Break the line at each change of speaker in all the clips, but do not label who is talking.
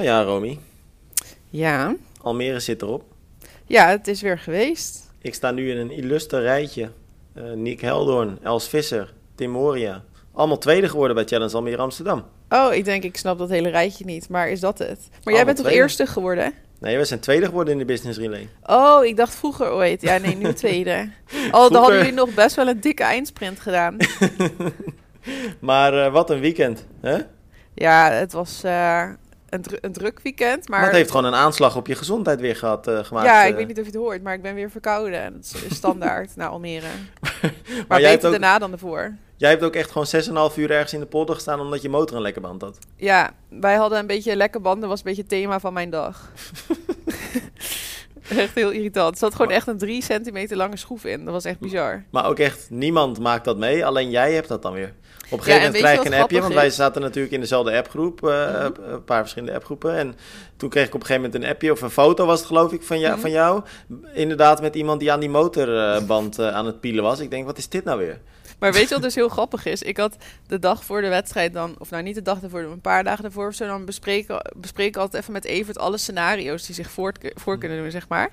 Ja, ja, Romy.
Ja.
Almere zit erop.
Ja, het is weer geweest.
Ik sta nu in een illustre rijtje. Uh, Nick Heldoorn, Els Visser, Tim Moria. Allemaal tweede geworden bij Challenge Almere Amsterdam.
Oh, ik denk, ik snap dat hele rijtje niet. Maar is dat het? Maar jij bent toch eerste geworden?
Nee, we zijn tweede geworden in de Business Relay.
Oh, ik dacht vroeger ooit. Ja, nee, nu tweede. Oh, dan hadden jullie nog best wel een dikke eindsprint gedaan.
maar uh, wat een weekend, hè?
Ja, het was uh, een, dru een, druk weekend. Maar...
het heeft gewoon een aanslag op je gezondheid weer gehad, uh, gemaakt.
Ja, ik weet niet of je het hoort, maar ik ben weer verkouden. Dat is standaard naar Almere. maar, maar
jij
beter
ook...
daarna dan ervoor.
Jij hebt ook echt gewoon 6,5 uur ergens in de polder gestaan omdat je motor een lekke band had.
Ja, wij hadden een beetje lekke banden, was een beetje het thema van mijn dag. echt heel irritant. Er zat gewoon echt een 3 centimeter lange schroef in. Dat was echt bizar.
Maar ook echt niemand maakt dat mee, alleen jij hebt dat dan weer. Op een gegeven ja, moment krijg je een appje, want wij zaten natuurlijk in dezelfde appgroep, uh, mm -hmm. een paar verschillende appgroepen. En toen kreeg ik op een gegeven moment een appje of een foto was het geloof ik van, jou, mm -hmm. van jou. Inderdaad met iemand die aan die motorband uh, aan het pielen was. Ik denk, wat is dit nou weer?
Maar weet je wat dus heel grappig is? Ik had de dag voor de wedstrijd dan, of nou niet de dag ervoor, een paar dagen ervoor zo, dan bespreken, bespreken altijd even met Evert alle scenario's die zich voor, kunnen doen, zeg maar.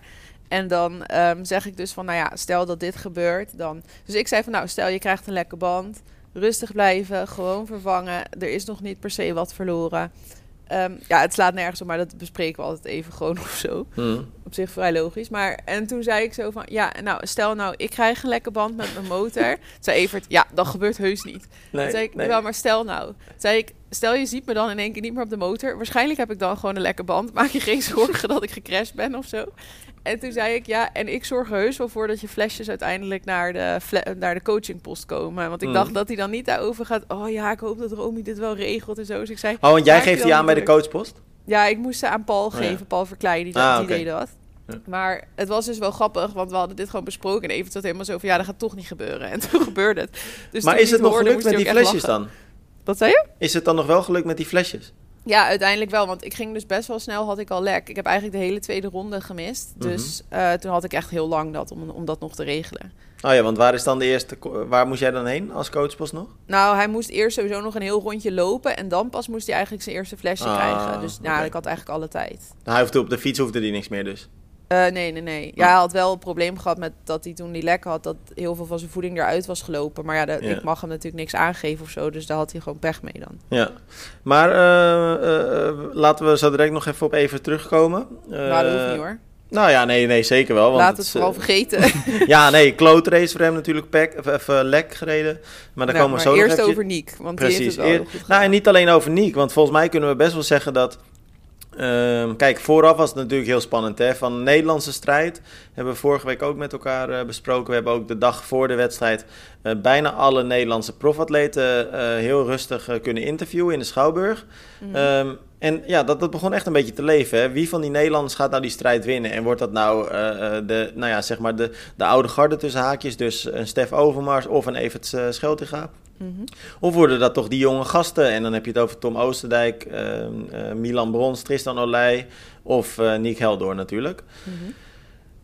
En dan um, zeg ik dus van, nou ja, stel dat dit gebeurt, dan... Dus ik zei van, nou, stel je krijgt een lekke band, rustig blijven, gewoon vervangen. Er is nog niet per se wat verloren. Um, ja, het slaat nergens op, maar dat bespreken we altijd even gewoon of zo.
Mm.
Op zich vrij logisch. Maar en toen zei ik zo van, ja, nou, stel nou, ik krijg een lekke band met mijn motor. Zei Evert, ja, dat gebeurt heus niet.
Nee,
toen zei ik,
nee.
wel, maar stel nou. Toen zei ik, stel je ziet me dan in één keer niet meer op de motor. Waarschijnlijk heb ik dan gewoon een lekke band. Maak je geen zorgen dat ik gecrashed ben of zo. En toen zei ik, ja, en ik zorg er heus wel voor dat je flesjes uiteindelijk naar de, naar de coachingpost komen. Want ik
Mm.
dacht dat hij dan niet daarover gaat. Oh ja, ik hoop dat Romy dit wel regelt en zo. Dus ik zei,
Oh, want jij geeft die aan bij de coachpost?
Ja, ik moest ze aan Paul
ja.
geven. Paul Verkleij, die,
Ah,
die deed dat.
Ja.
Maar het was dus wel grappig, want we hadden dit gewoon besproken. En even zat helemaal zo van, ja, dat gaat toch niet gebeuren. En toen gebeurde het. Dus
maar is het nog gelukt met die flesjes dan?
Wat zei je?
Is het dan nog wel gelukt met die flesjes?
Ja, uiteindelijk wel. Want ik ging dus best wel snel, had ik al lek. Ik heb eigenlijk de hele tweede ronde gemist.
Mhm.
Dus eh, toen had ik echt heel lang dat om, om dat nog te regelen.
Oh ja, want waar is dan de eerste... Waar moest jij dan heen als coachpost nog?
Nou, hij moest eerst sowieso nog een heel rondje lopen. En dan pas moest hij eigenlijk zijn eerste flesje
Ah,
krijgen. Dus nou, ik had eigenlijk alle tijd.
Hij hoefde op de fiets hoefde hij niks meer dus.
Eh, nee, nee, nee. Ja, hij had wel een probleem gehad met dat hij toen die lek had, dat heel veel van zijn voeding eruit was gelopen. Maar ja, ik mag hem natuurlijk niks aangeven of zo, dus daar had hij gewoon pech mee dan.
Ja. Maar eh, eh, laten we zo direct nog even op even terugkomen.
maar dat hoeft niet hoor.
Nou ja, nee, nee, zeker wel. Want
Laat
het
vooral vergeten.
Ja, nee, klote race voor hem natuurlijk pek, even lek gereden. Maar daar
Nou,
komen we zo
eerst over Niek, want die heeft
Precies.
het wel
Eer- nou, en niet alleen over Niek, want volgens mij kunnen we best wel zeggen dat... ehm, kijk, vooraf was het natuurlijk heel spannend. Hè? Van de Nederlandse strijd hebben we vorige week ook met elkaar eh, besproken. We hebben ook de dag voor de wedstrijd eh, bijna alle Nederlandse profatleten eh, heel rustig kunnen interviewen in de Schouwburg.
Mhm.
Ehm, en ja, dat, dat begon echt een beetje te leven. Hè? Wie van die Nederlanders gaat nou die strijd winnen? En wordt dat nou de, nou ja, zeg maar de, de oude garde tussen haakjes, dus een Stef Overmars of een Evert uh,
Mhm.
Of worden dat toch die jonge gasten? En dan heb je het over Tom Oosterdijk, ehm, eh, Milan Brons, Tristan Olij of eh Nick Heldoor natuurlijk.
Mhm.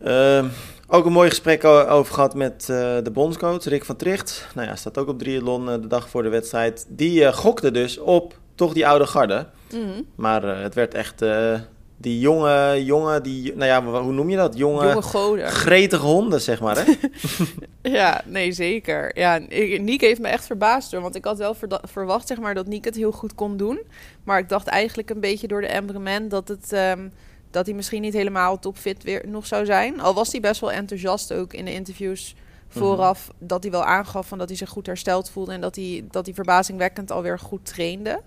Ehm, ook een mooi gesprek over gehad met eh, de bondscoach Rick van Tricht. Nou ja, staat ook op triathlon de dag voor de wedstrijd. Die gokte dus op toch die oude garde.
Mhm.
Maar het werd echt die jonge, jonge, die, nou ja, hoe noem je dat? Jonge,
Jonge goden.
gretige honden, zeg maar. Hè?
Ja, nee, zeker. Ja, Niek heeft me echt verbaasd hoor. Want ik had wel verwacht zeg maar, dat Niek het heel goed kon doen. Maar ik dacht eigenlijk een beetje door de embrement dat, het, ehm, dat hij misschien niet helemaal topfit weer nog zou zijn. Al was hij best wel enthousiast ook in de interviews vooraf. Dat hij wel aangaf van dat hij zich goed hersteld voelde. En dat hij, dat hij verbazingwekkend alweer goed trainde.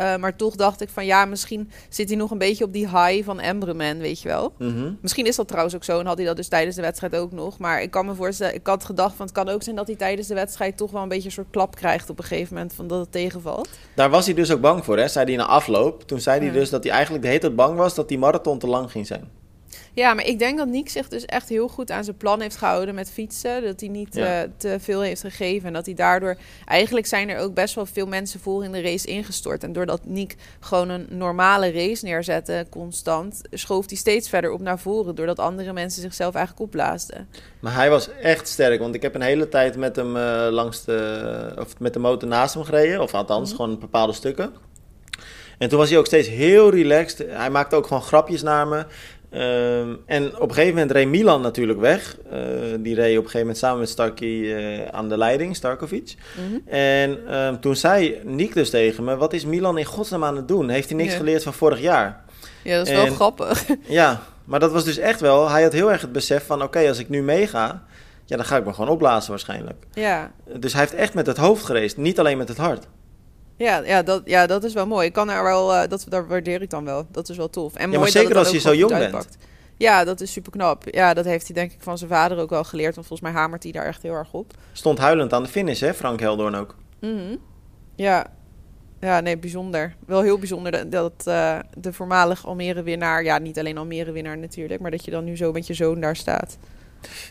Eh, maar toch dacht ik van ja, misschien zit hij nog een beetje op die high van Embreman, weet je wel.
Mhm.
Misschien is dat trouwens ook zo en had hij dat dus tijdens de wedstrijd ook nog. Maar ik kan me voorstellen, ik had gedacht van het kan ook zijn dat hij tijdens de wedstrijd toch wel een beetje een soort klap krijgt op een gegeven moment van dat het tegenvalt.
Daar was hij dus ook bang voor, hè? Zei hij na afloop. Toen zei hij
Ja.
dus dat hij eigenlijk de hele tijd bang was dat die marathon te lang ging zijn.
Ja, maar ik denk dat Niek zich dus echt heel goed aan zijn plan heeft gehouden met fietsen. Dat hij niet
Ja.
eh, te veel heeft gegeven. En dat hij daardoor... Eigenlijk zijn er ook best wel veel mensen voor in de race ingestort. En doordat Niek gewoon een normale race neerzette, constant... schoof hij steeds verder op naar voren. Doordat andere mensen zichzelf eigenlijk opblaasden.
Maar hij was echt sterk, want ik heb een hele tijd met hem eh, langs de, of met de motor naast hem gereden. Of althans,
Mhm.
gewoon bepaalde stukken. En toen was hij ook steeds heel relaxed. Hij maakte ook gewoon grapjes naar me. Ehm, en op een gegeven moment reed Milan natuurlijk weg. Uh, die reed op een gegeven moment samen met Starky uh, aan de leiding, Starkovic. Mm En uh, toen zei Nick dus tegen me: Wat is Milan in godsnaam aan het doen? Heeft hij niks geleerd van vorig jaar?
Ja, dat is wel grappig.
Ja, maar dat was dus echt wel. Hij had heel erg het besef van: Oké, als ik nu meega, ja, dan ga ik me gewoon opblazen waarschijnlijk.
Ja.
Dus hij heeft echt met het hoofd gereisd, niet alleen met het hart.
Ja, ja, dat, ja, dat is wel mooi. Ik kan er wel, uh, dat, daar waardeer ik dan wel. Dat is wel tof. En
ja,
mooi
zeker
dat
als je zo jong uitpakt. bent.
Ja, dat is super knap. Ja, dat heeft hij denk ik van zijn vader ook wel geleerd. Want volgens mij hamert hij daar echt heel erg op.
Stond huilend aan de finish, hè, Frank Heldoorn ook.
Mm Ja. Ja, nee, bijzonder. Wel heel bijzonder dat, dat uh, de voormalig Almere-winnaar... Ja, niet alleen Almere-winnaar natuurlijk... maar dat je dan nu zo met je zoon daar staat.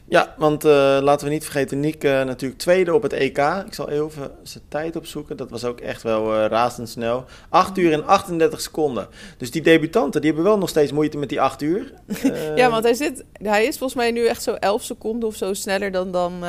Ja, want uh, laten we niet vergeten, Nick uh, natuurlijk tweede op het EK. Ik zal even zijn tijd opzoeken. Dat was ook echt wel uh, razendsnel. 8 uur en 38 seconden. Dus die debutanten, die hebben wel nog steeds moeite met die 8 uur.
ja, want hij, zit, hij is volgens mij nu echt zo 11 seconden of zo sneller dan, dan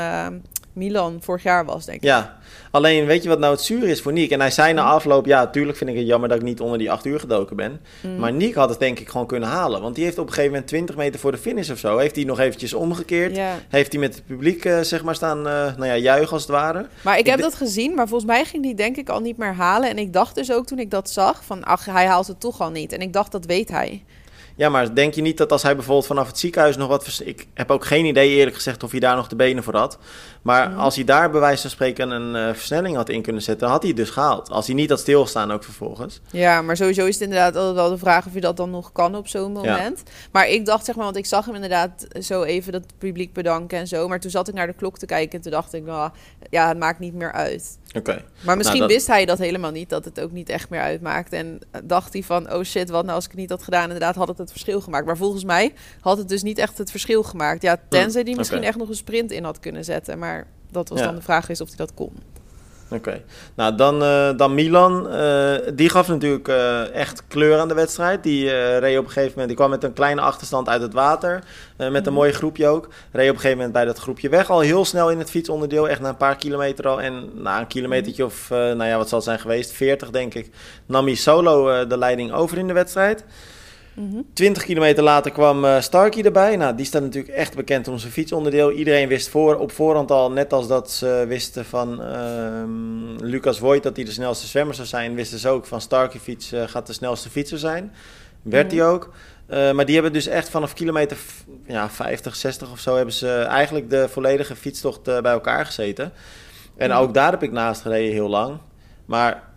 Milan vorig jaar was, denk ik.
Ja, alleen weet je wat nou het zuur is voor Niek? En hij zei na afloop, ja, tuurlijk vind ik het jammer dat ik niet onder die 8 uur gedoken ben. Mm. Maar Niek had het denk ik gewoon kunnen halen. Want die heeft op een gegeven moment 20 meter voor de finish of zo, heeft hij nog eventjes omgekeerd. Heeft hij met het publiek, uh, zeg maar, staan, uh, nou ja, juichen als het ware.
Maar ik, heb dat gezien, maar volgens mij ging die denk ik al niet meer halen. En ik dacht dus ook toen ik dat zag, van ach, hij haalt het toch al niet. En ik dacht, dat weet hij.
Ja, maar denk je niet dat als hij bijvoorbeeld vanaf het ziekenhuis nog wat... Ik heb ook geen idee eerlijk gezegd of hij daar nog de benen voor had. Maar als hij daar bij wijze van spreken een uh, versnelling had in kunnen zetten... had hij het dus gehaald. Als hij niet had stilgestaan ook vervolgens.
Ja, maar sowieso is het inderdaad altijd wel de vraag of je dat dan nog kan op zo'n moment. Maar ik dacht zeg maar, want ik zag hem inderdaad zo even dat publiek bedanken en zo. Maar toen zat ik naar de klok te kijken en toen dacht ik... Nou, ja, het maakt niet meer uit.
Oké.
Maar nou, misschien wist hij dat helemaal niet, dat het ook niet echt meer uitmaakt. En dacht hij van, oh shit, wat nou als ik het niet had gedaan? Inderdaad had het het verschil gemaakt. Maar volgens mij had het dus niet echt het verschil gemaakt. Ja, tenzij die misschien echt nog een sprint in had kunnen zetten. Maar dat was dan de vraag is of hij dat kon.
Oké, nou dan, uh, dan Milan. Uh, die gaf natuurlijk uh, echt kleur aan de wedstrijd. Die reed op een gegeven moment, die kwam met een kleine achterstand uit het water. met een mhm. mooi groepje ook. Reed op een gegeven moment bij dat groepje weg. Al heel snel in het fietsonderdeel, echt na een paar kilometer al. En na een kilometertje of, nou ja, wat zal het zijn geweest? 40 denk ik. Nam hij solo de leiding over in de wedstrijd. 20 kilometer later kwam uh, Starkey erbij. Nou, die staat natuurlijk echt bekend om zijn fietsonderdeel. Iedereen wist voor, op voorhand al, net als dat ze wisten van uh, Lucas Voigt dat hij de snelste zwemmer zou zijn, wisten ze ook van Starkey fiets uh, gaat de snelste fietser zijn. Werd hij ook. Uh, maar die hebben dus echt vanaf kilometer ja, 50, 60 of zo, hebben ze eigenlijk de volledige fietstocht bij elkaar gezeten. En ook daar heb ik naast gereden heel lang. Maar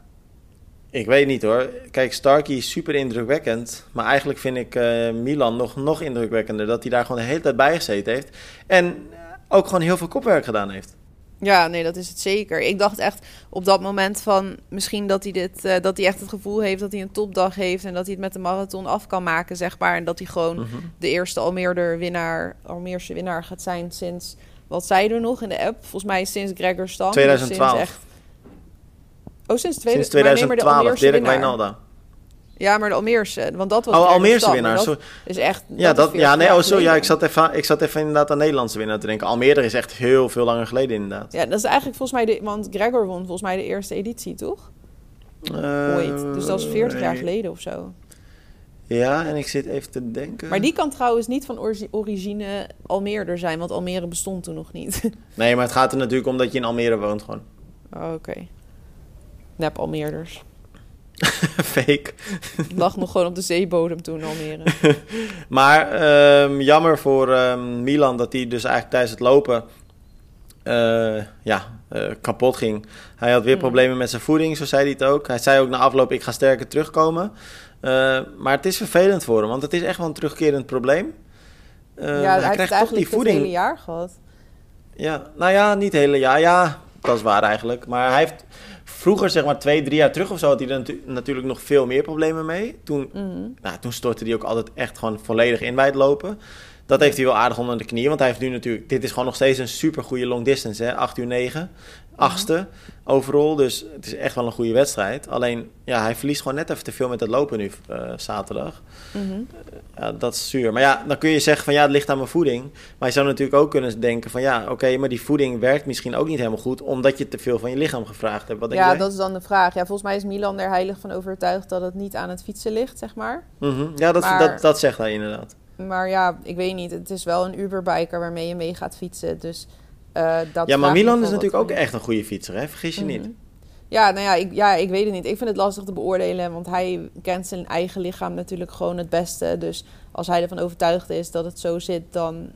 ik weet niet hoor. Kijk, Starkey is super indrukwekkend. Maar eigenlijk vind ik uh, Milan nog, nog indrukwekkender. Dat hij daar gewoon de hele tijd bij gezeten heeft. En ook gewoon heel veel kopwerk gedaan heeft.
Ja, nee, dat is het zeker. Ik dacht echt op dat moment van misschien dat hij dit, uh, dat hij echt het gevoel heeft dat hij een topdag heeft en dat hij het met de marathon af kan maken, zeg maar. En dat hij gewoon mhm. de eerste Almeerder winnaar, Almeerse winnaar gaat zijn sinds, wat zei er nog in de app? Volgens mij sinds Gregor Stam.
2012.
Sinds echt Oh, sinds, tweede,
sinds 2012, Dirk Wijnalda.
Ja, maar de Almeerse, want dat was
Oh, Almeerse winnaar.
Dat is echt
Ja, dat, ja nee, oh, zo, ja, ik zat even ik zat even inderdaad aan Nederlandse winnaar te denken. Almere is echt heel veel langer geleden inderdaad.
Ja, dat is eigenlijk volgens mij de want Gregor won volgens mij de eerste editie, toch? Uh, Ooit. Dus dat is 40 jaar geleden of zo.
Ja, en ik zit even te denken.
Maar die kan trouwens niet van origine Almeerder zijn, want Almere bestond toen nog niet.
Nee, maar het gaat er natuurlijk om dat je in Almere woont gewoon.
Oh, Oké. Nep Almeerders.
Fake.
Lag nog gewoon op de zeebodem toen Almere.
maar um, jammer voor um, Milan dat hij dus eigenlijk tijdens het lopen uh, ja, uh, kapot ging. Hij had weer mm. problemen met zijn voeding, zo zei hij het ook. Hij zei ook na afloop, ik ga sterker terugkomen. Uh, maar het is vervelend voor hem, want het is echt wel een terugkerend probleem.
ja, hij, hij krijgt toch die voeding. het hele jaar gehad.
Ja, nou ja, niet het hele jaar. Ja, dat is waar eigenlijk. Maar hij heeft Vroeger, zeg maar twee, drie jaar terug of zo, had hij er natuurlijk nog veel meer problemen mee. Toen, mm. nou, toen stortte hij ook altijd echt gewoon volledig in bij het lopen. Dat heeft hij wel aardig onder de knie. Want hij heeft nu natuurlijk... Dit is gewoon nog steeds een super goede long distance. Hè? 8 uur 9. Achtste overal. Dus het is echt wel een goede wedstrijd. Alleen, ja, hij verliest gewoon net even te veel met het lopen nu uh, zaterdag. Mhm. ja, dat is zuur. Maar ja, dan kun je zeggen van ja, het ligt aan mijn voeding. Maar je zou natuurlijk ook kunnen denken van ja, oké, maar die voeding werkt misschien ook niet helemaal goed. Omdat je te veel van je lichaam gevraagd hebt. Wat denk
ja, dat is dan de vraag. Ja, volgens mij is Milan er heilig van overtuigd dat het niet aan het fietsen ligt, zeg maar.
Mhm. Ja, dat, dat, dat zegt hij inderdaad.
Maar ja, ik weet niet. Het is wel een Uberbiker waarmee je mee gaat fietsen. Dus uh, dat
ja, maar Milan is natuurlijk ook echt een goede fietser, hè? Vergis je niet. Mhm.
Ja, nou ja ik, ja, ik weet het niet. Ik vind het lastig te beoordelen, want hij kent zijn eigen lichaam natuurlijk gewoon het beste. Dus als hij ervan overtuigd is dat het zo zit, dan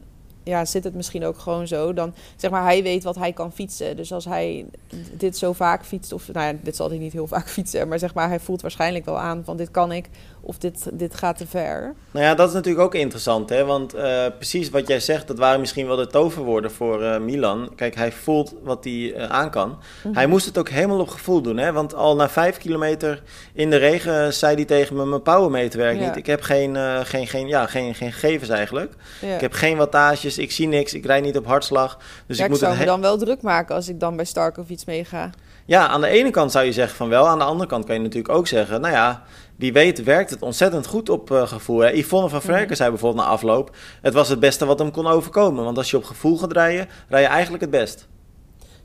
ja, zit het misschien ook gewoon zo. Dan zeg maar, hij weet wat hij kan fietsen. Dus als hij dit zo vaak fietst, of nou ja, dit zal hij niet heel vaak fietsen, maar zeg maar, hij voelt waarschijnlijk wel aan van dit kan ik of dit, dit gaat te ver.
Nou ja, dat is natuurlijk ook interessant, hè? Want uh, precies wat jij zegt, dat waren misschien wel de toverwoorden voor uh, Milan. Kijk, hij voelt wat hij uh, aan kan. Mhm. Hij moest het ook helemaal op gevoel doen, hè? Want al na vijf kilometer in de regen zei hij tegen me: Mijn powermeter werkt niet. Ik heb geen, geen, geen, ja, geen, geen gegevens eigenlijk. Ik heb geen wattages, ik zie niks, ik rijd niet op hartslag. Dus
ja,
ik,
ik moet zou me dan wel druk maken als ik dan bij Stark of iets meega.
Ja, aan de ene kant zou je zeggen van wel. Aan de andere kant kan je natuurlijk ook zeggen: Nou ja wie weet werkt het ontzettend goed op uh, gevoel. Hè? Yvonne van Verken mhm. zei bijvoorbeeld na afloop... het was het beste wat hem kon overkomen. Want als je op gevoel gaat rijden, rij je eigenlijk het best.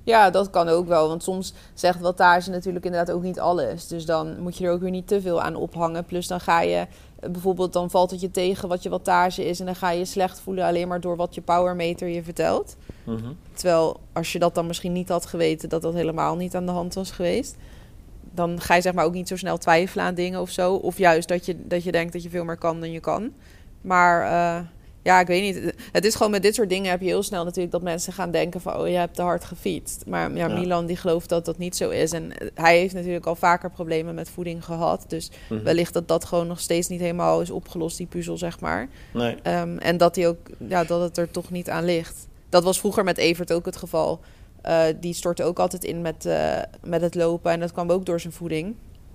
Ja, dat kan ook wel. Want soms zegt wattage natuurlijk inderdaad ook niet alles. Dus dan moet je er ook weer niet te veel aan ophangen. Plus dan ga je bijvoorbeeld, dan valt het je tegen wat je wattage is. En dan ga je je slecht voelen alleen maar door wat je powermeter je vertelt. Mhm. Terwijl als je dat dan misschien niet had geweten, dat dat helemaal niet aan de hand was geweest dan ga je zeg maar ook niet zo snel twijfelen aan dingen of zo. Of juist dat je, dat je denkt dat je veel meer kan dan je kan. Maar uh, ja, ik weet niet. Het is gewoon met dit soort dingen heb je heel snel natuurlijk dat mensen gaan denken van... oh, je hebt te hard gefietst. Maar ja, Milan die gelooft dat dat niet zo is. En hij heeft natuurlijk al vaker problemen met voeding gehad. Dus mhm. wellicht dat dat gewoon nog steeds niet helemaal is opgelost, die puzzel, zeg maar. Nee. Um, en dat, hij ook, ja, dat het er toch niet aan ligt. Dat was vroeger met Evert ook het geval. Uh, die stortte ook altijd in met, uh, met het lopen. En dat kwam ook door zijn voeding.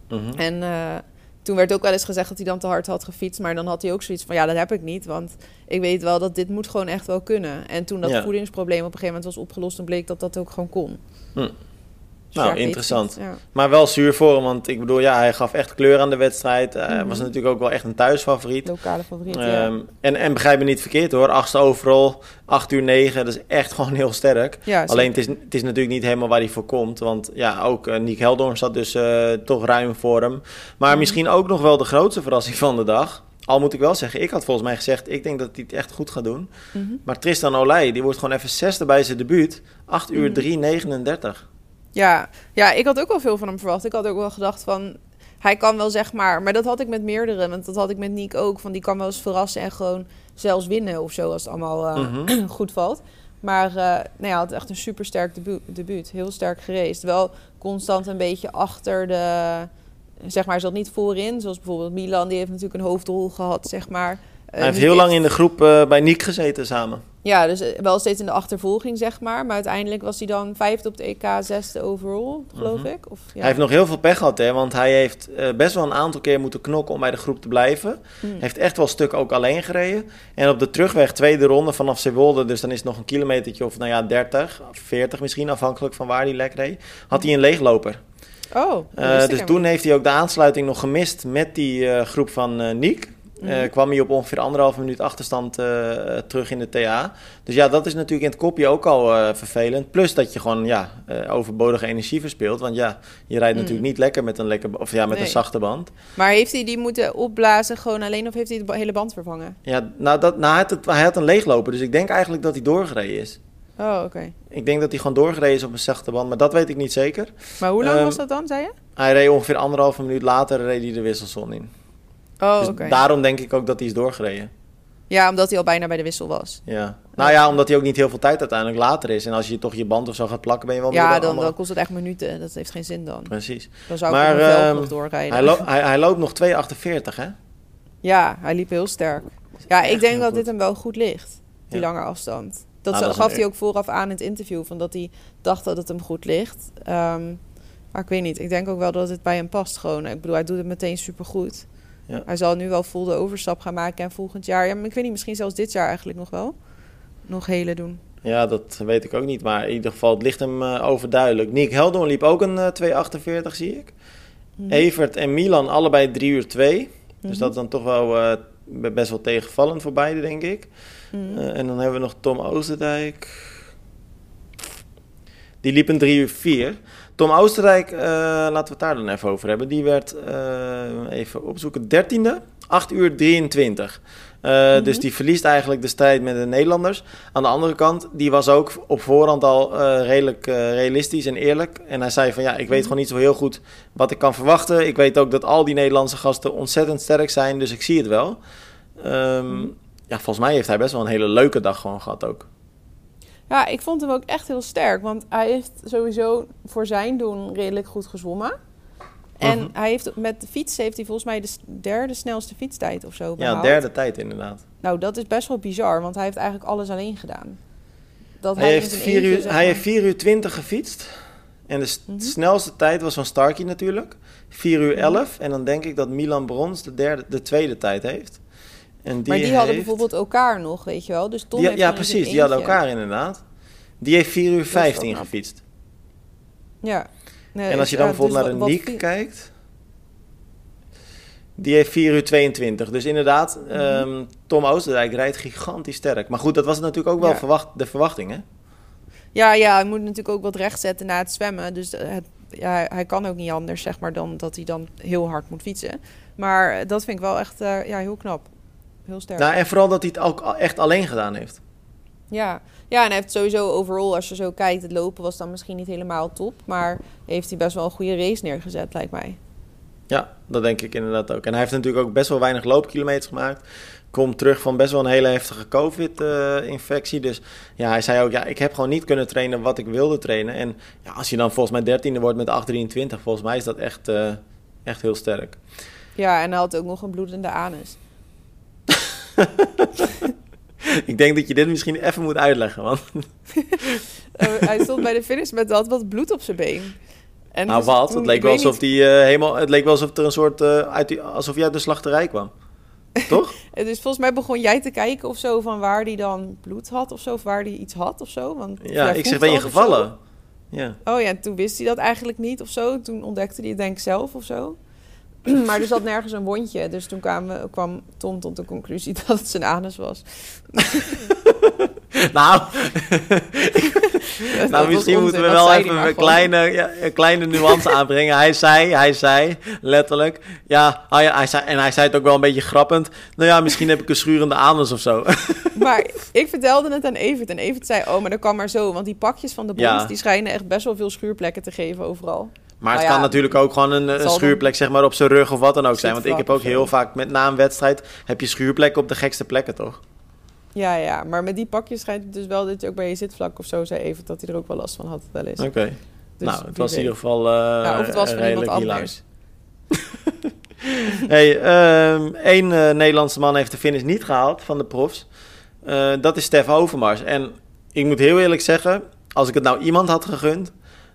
Mm En uh, toen werd ook wel eens gezegd dat hij dan te hard had gefietst. Maar dan had hij ook zoiets van, ja, dat heb ik niet. Want ik weet wel dat dit moet gewoon echt wel kunnen. En toen dat ja. voedingsprobleem op een gegeven moment was opgelost... dan bleek dat dat ook gewoon kon.
Hm nou, interessant. Maar wel zuur voor hem, want ik bedoel, ja, hij gaf echt kleur aan de wedstrijd. Hij mhm. was natuurlijk ook wel echt een thuisfavoriet.
Lokale favoriet, um,
en, en begrijp me niet verkeerd hoor, achtste overal, 8 uur 9, dat is echt gewoon heel sterk. Alleen het is, het is natuurlijk niet helemaal waar hij voor komt, want ja, ook uh, Nick Heldorn zat dus uh, toch ruim voor hem. Maar mhm. misschien ook nog wel de grootste verrassing van de dag. Al moet ik wel zeggen, ik had volgens mij gezegd, ik denk dat hij het echt goed gaat doen. Mhm. Maar Tristan Olij, die wordt gewoon even zesde bij zijn debuut. 8 uur 3, 39.
Ja, ja, ik had ook wel veel van hem verwacht. Ik had ook wel gedacht van, hij kan wel zeg maar, maar dat had ik met meerdere, want dat had ik met Nick ook, van die kan wel eens verrassen en gewoon zelfs winnen of zo als het allemaal uh, mm-hmm. goed valt. Maar uh, nou ja, had echt een super sterk debu debuut, heel sterk gereest. Wel constant een beetje achter de, zeg maar, zat niet voorin, zoals bijvoorbeeld Milan, die heeft natuurlijk een hoofdrol gehad, zeg maar.
Hij heeft heel lang in de groep uh, bij Nick gezeten samen.
Ja, dus eh, wel steeds in de achtervolging, zeg maar. Maar uiteindelijk was hij dan vijfde op de EK, zesde overall, geloof mhm. ik. Of,
ja. Hij heeft nog heel veel pech gehad, hè. Want hij heeft uh, best wel een aantal keer moeten knokken om bij de groep te blijven. Mm. Heeft echt wel stuk ook alleen gereden. En op de terugweg, tweede ronde vanaf Zeewolde, dus dan is het nog een kilometertje of, nou ja, 30, 40 misschien, afhankelijk van waar hij lek reed. Had hij een leegloper.
Oh,
uh, dus toen heeft hij ook de aansluiting nog gemist met die uh, groep van Niek. Uh, kwam hij op ongeveer anderhalve minuut achterstand uh, terug in de TA. Dus ja, dat is natuurlijk in het kopje ook al uh, vervelend. Plus dat je gewoon ja, overbodige energie verspeelt. Want ja, je rijdt mm. natuurlijk niet lekker met een, lekker, of ja, met een zachte band.
Maar heeft hij die moeten opblazen gewoon alleen of heeft hij de hele band vervangen?
Ja, nou, dat, nou hij, had het, hij had een leegloper. Dus ik denk eigenlijk dat hij doorgereden is.
Oh, oké.
Ik denk dat hij gewoon doorgereden is op een zachte band, maar dat weet ik niet zeker.
Maar hoe lang um, was dat dan, zei je?
Hij reed ongeveer anderhalve minuut later reed hij de wisselzon in.
Oh, dus
daarom denk ik ook dat hij is doorgereden.
Ja, omdat hij al bijna bij de wissel was.
Ja. Nou ja, omdat hij ook niet heel veel tijd uiteindelijk later is. En als je toch je band of zo gaat plakken, ben je wel...
Ja, dan, dan, kost het echt minuten. Dat heeft geen zin dan.
Precies.
Dan zou maar, ik uh, nog doorrijden.
Hij, lo hij, hij, loopt nog 2,48 hè?
Ja, hij liep heel sterk. Ja, ik denk dat dit hem wel goed ligt. Die lange afstand. Dat, ah, gaf hij ook vooraf aan in het interview. Van dat hij dacht dat het hem goed ligt. Um, maar ik weet niet. Ik denk ook wel dat het bij hem past gewoon. Ik bedoel, hij doet het meteen supergoed. Ja. Hij zal nu wel vol de overstap gaan maken en volgend jaar... Ja, maar ik weet niet, misschien zelfs dit jaar eigenlijk nog wel... nog hele doen.
Ja, dat weet ik ook niet. Maar in ieder geval, het ligt hem uh, overduidelijk. Nick Heldon liep ook een uh, 2,48, zie ik. Mhm. Evert en Milan allebei 3 uur 2. Dus mhm. dat is dan toch wel uh, best wel tegenvallend voor beide, denk ik. Mhm. En dan hebben we nog Tom Oosterdijk. Die liep een 3 uur 4. Tom Oostenrijk, uh, laten we het daar dan even over hebben. Die werd, even opzoeken, 13e, 8 uur 23. Uh, Dus die verliest eigenlijk de strijd met de Nederlanders. Aan de andere kant, die was ook op voorhand al redelijk realistisch en eerlijk. En hij zei van ja, ik weet mhm. gewoon niet zo heel goed wat ik kan verwachten. Ik weet ook dat al die Nederlandse gasten ontzettend sterk zijn, dus ik zie het wel. Um, ja, volgens mij heeft hij best wel een hele leuke dag gewoon gehad ook.
Ja, ik vond hem ook echt heel sterk. Want hij heeft sowieso voor zijn doen redelijk goed gezwommen. En mhm. hij heeft, met de fiets heeft hij volgens mij de derde snelste fietstijd of zo
behaald. Ja, derde tijd inderdaad.
Nou, dat is best wel bizar, want hij heeft eigenlijk alles alleen gedaan.
Dat hij, hij heeft 4 uur, hij heeft 4 uur 20 gefietst. En de mhm. snelste tijd was van Starkey natuurlijk. 4 uur 11. Mhm. En dan denk ik dat Milan Brons de, derde, de tweede tijd heeft.
En die maar die hadden bijvoorbeeld elkaar nog, weet je wel. Dus Tom
ja, ja precies. Die hadden elkaar inderdaad. Die heeft 4 uur 15 gefietst.
Ja,
en als je dan bijvoorbeeld dus naar de Niek kijkt, die heeft 4 uur 22. Dus inderdaad, mm -hmm. Tom Oosterdijk rijdt gigantisch sterk. Maar goed, dat was natuurlijk ook wel verwacht, de verwachting, hè?
Ja, ja, hij moet natuurlijk ook wat recht zetten na het zwemmen. Dus het, ja, hij kan ook niet anders, zeg maar, dan dat hij dan heel hard moet fietsen. Maar dat vind ik wel echt uh, ja, heel knap. Heel sterk.
Nou, en vooral dat hij het ook echt alleen gedaan heeft.
Ja. ja, en hij heeft sowieso overal, als je zo kijkt, het lopen was dan misschien niet helemaal top. Maar heeft hij best wel een goede race neergezet, lijkt mij.
Ja, dat denk ik inderdaad ook. En hij heeft natuurlijk ook best wel weinig loopkilometers gemaakt. Komt terug van best wel een hele heftige COVID-infectie. dus ja, hij zei ook, ja, ik heb gewoon niet kunnen trainen wat ik wilde trainen. En ja, als je dan volgens mij dertiende wordt met 8,23, volgens mij is dat echt, uh, echt heel sterk.
Ja, en hij had ook nog een bloedende anus.
ik denk dat je dit misschien even moet uitleggen, man.
Oh, hij stond bij de finish met dat wat bloed op zijn been.
En nou, dus wat? Het leek wel alsof die uh, helemaal. Het leek wel alsof er een soort. Uh, uit die, alsof je uit de slachterij kwam. Toch?
dus volgens mij begon jij te kijken of zo van waar die dan bloed had of zo, of waar die iets had of zo. Want
ja, ik zeg, ben je gevallen?
Ja. Oh ja, en toen wist hij dat eigenlijk niet of zo. Toen ontdekte hij het denk ik zelf of zo. maar er zat nergens een wondje. Dus toen kwam, kwam Tom tot de conclusie dat het zijn anus was.
nou, nou misschien moeten we wel even een kleine, ja, een kleine nuance aanbrengen. Hij zei, hij zei letterlijk, ja, hij, hij, zei, en hij zei het ook wel een beetje grappend. Nou ja, misschien heb ik een schurende anus of zo.
maar ik vertelde het aan Evert en Evert zei, oh, maar dat kan maar zo. Want die pakjes van de bond, die schijnen echt best wel veel schuurplekken te geven overal.
Maar het nou kan natuurlijk ook gewoon een, schuurplek zeg maar, op zijn rug of wat dan ook zijn. Want ik heb ook heel vaak met na een wedstrijd... heb je schuurplekken op de gekste plekken, toch?
Ja, ja. Maar met die pakjes schijnt het dus wel dat je ook bij je zitvlak of zo zei even... dat hij er ook wel last van had wel eens.
Oké. Dus nou, het was in ieder geval uh,
ja, of het was van iemand anders.
hey, um, één uh, Nederlandse man heeft de finish niet gehaald van de profs. Uh, dat is Stef Overmars. En ik moet heel eerlijk zeggen... als ik het nou iemand had gegund...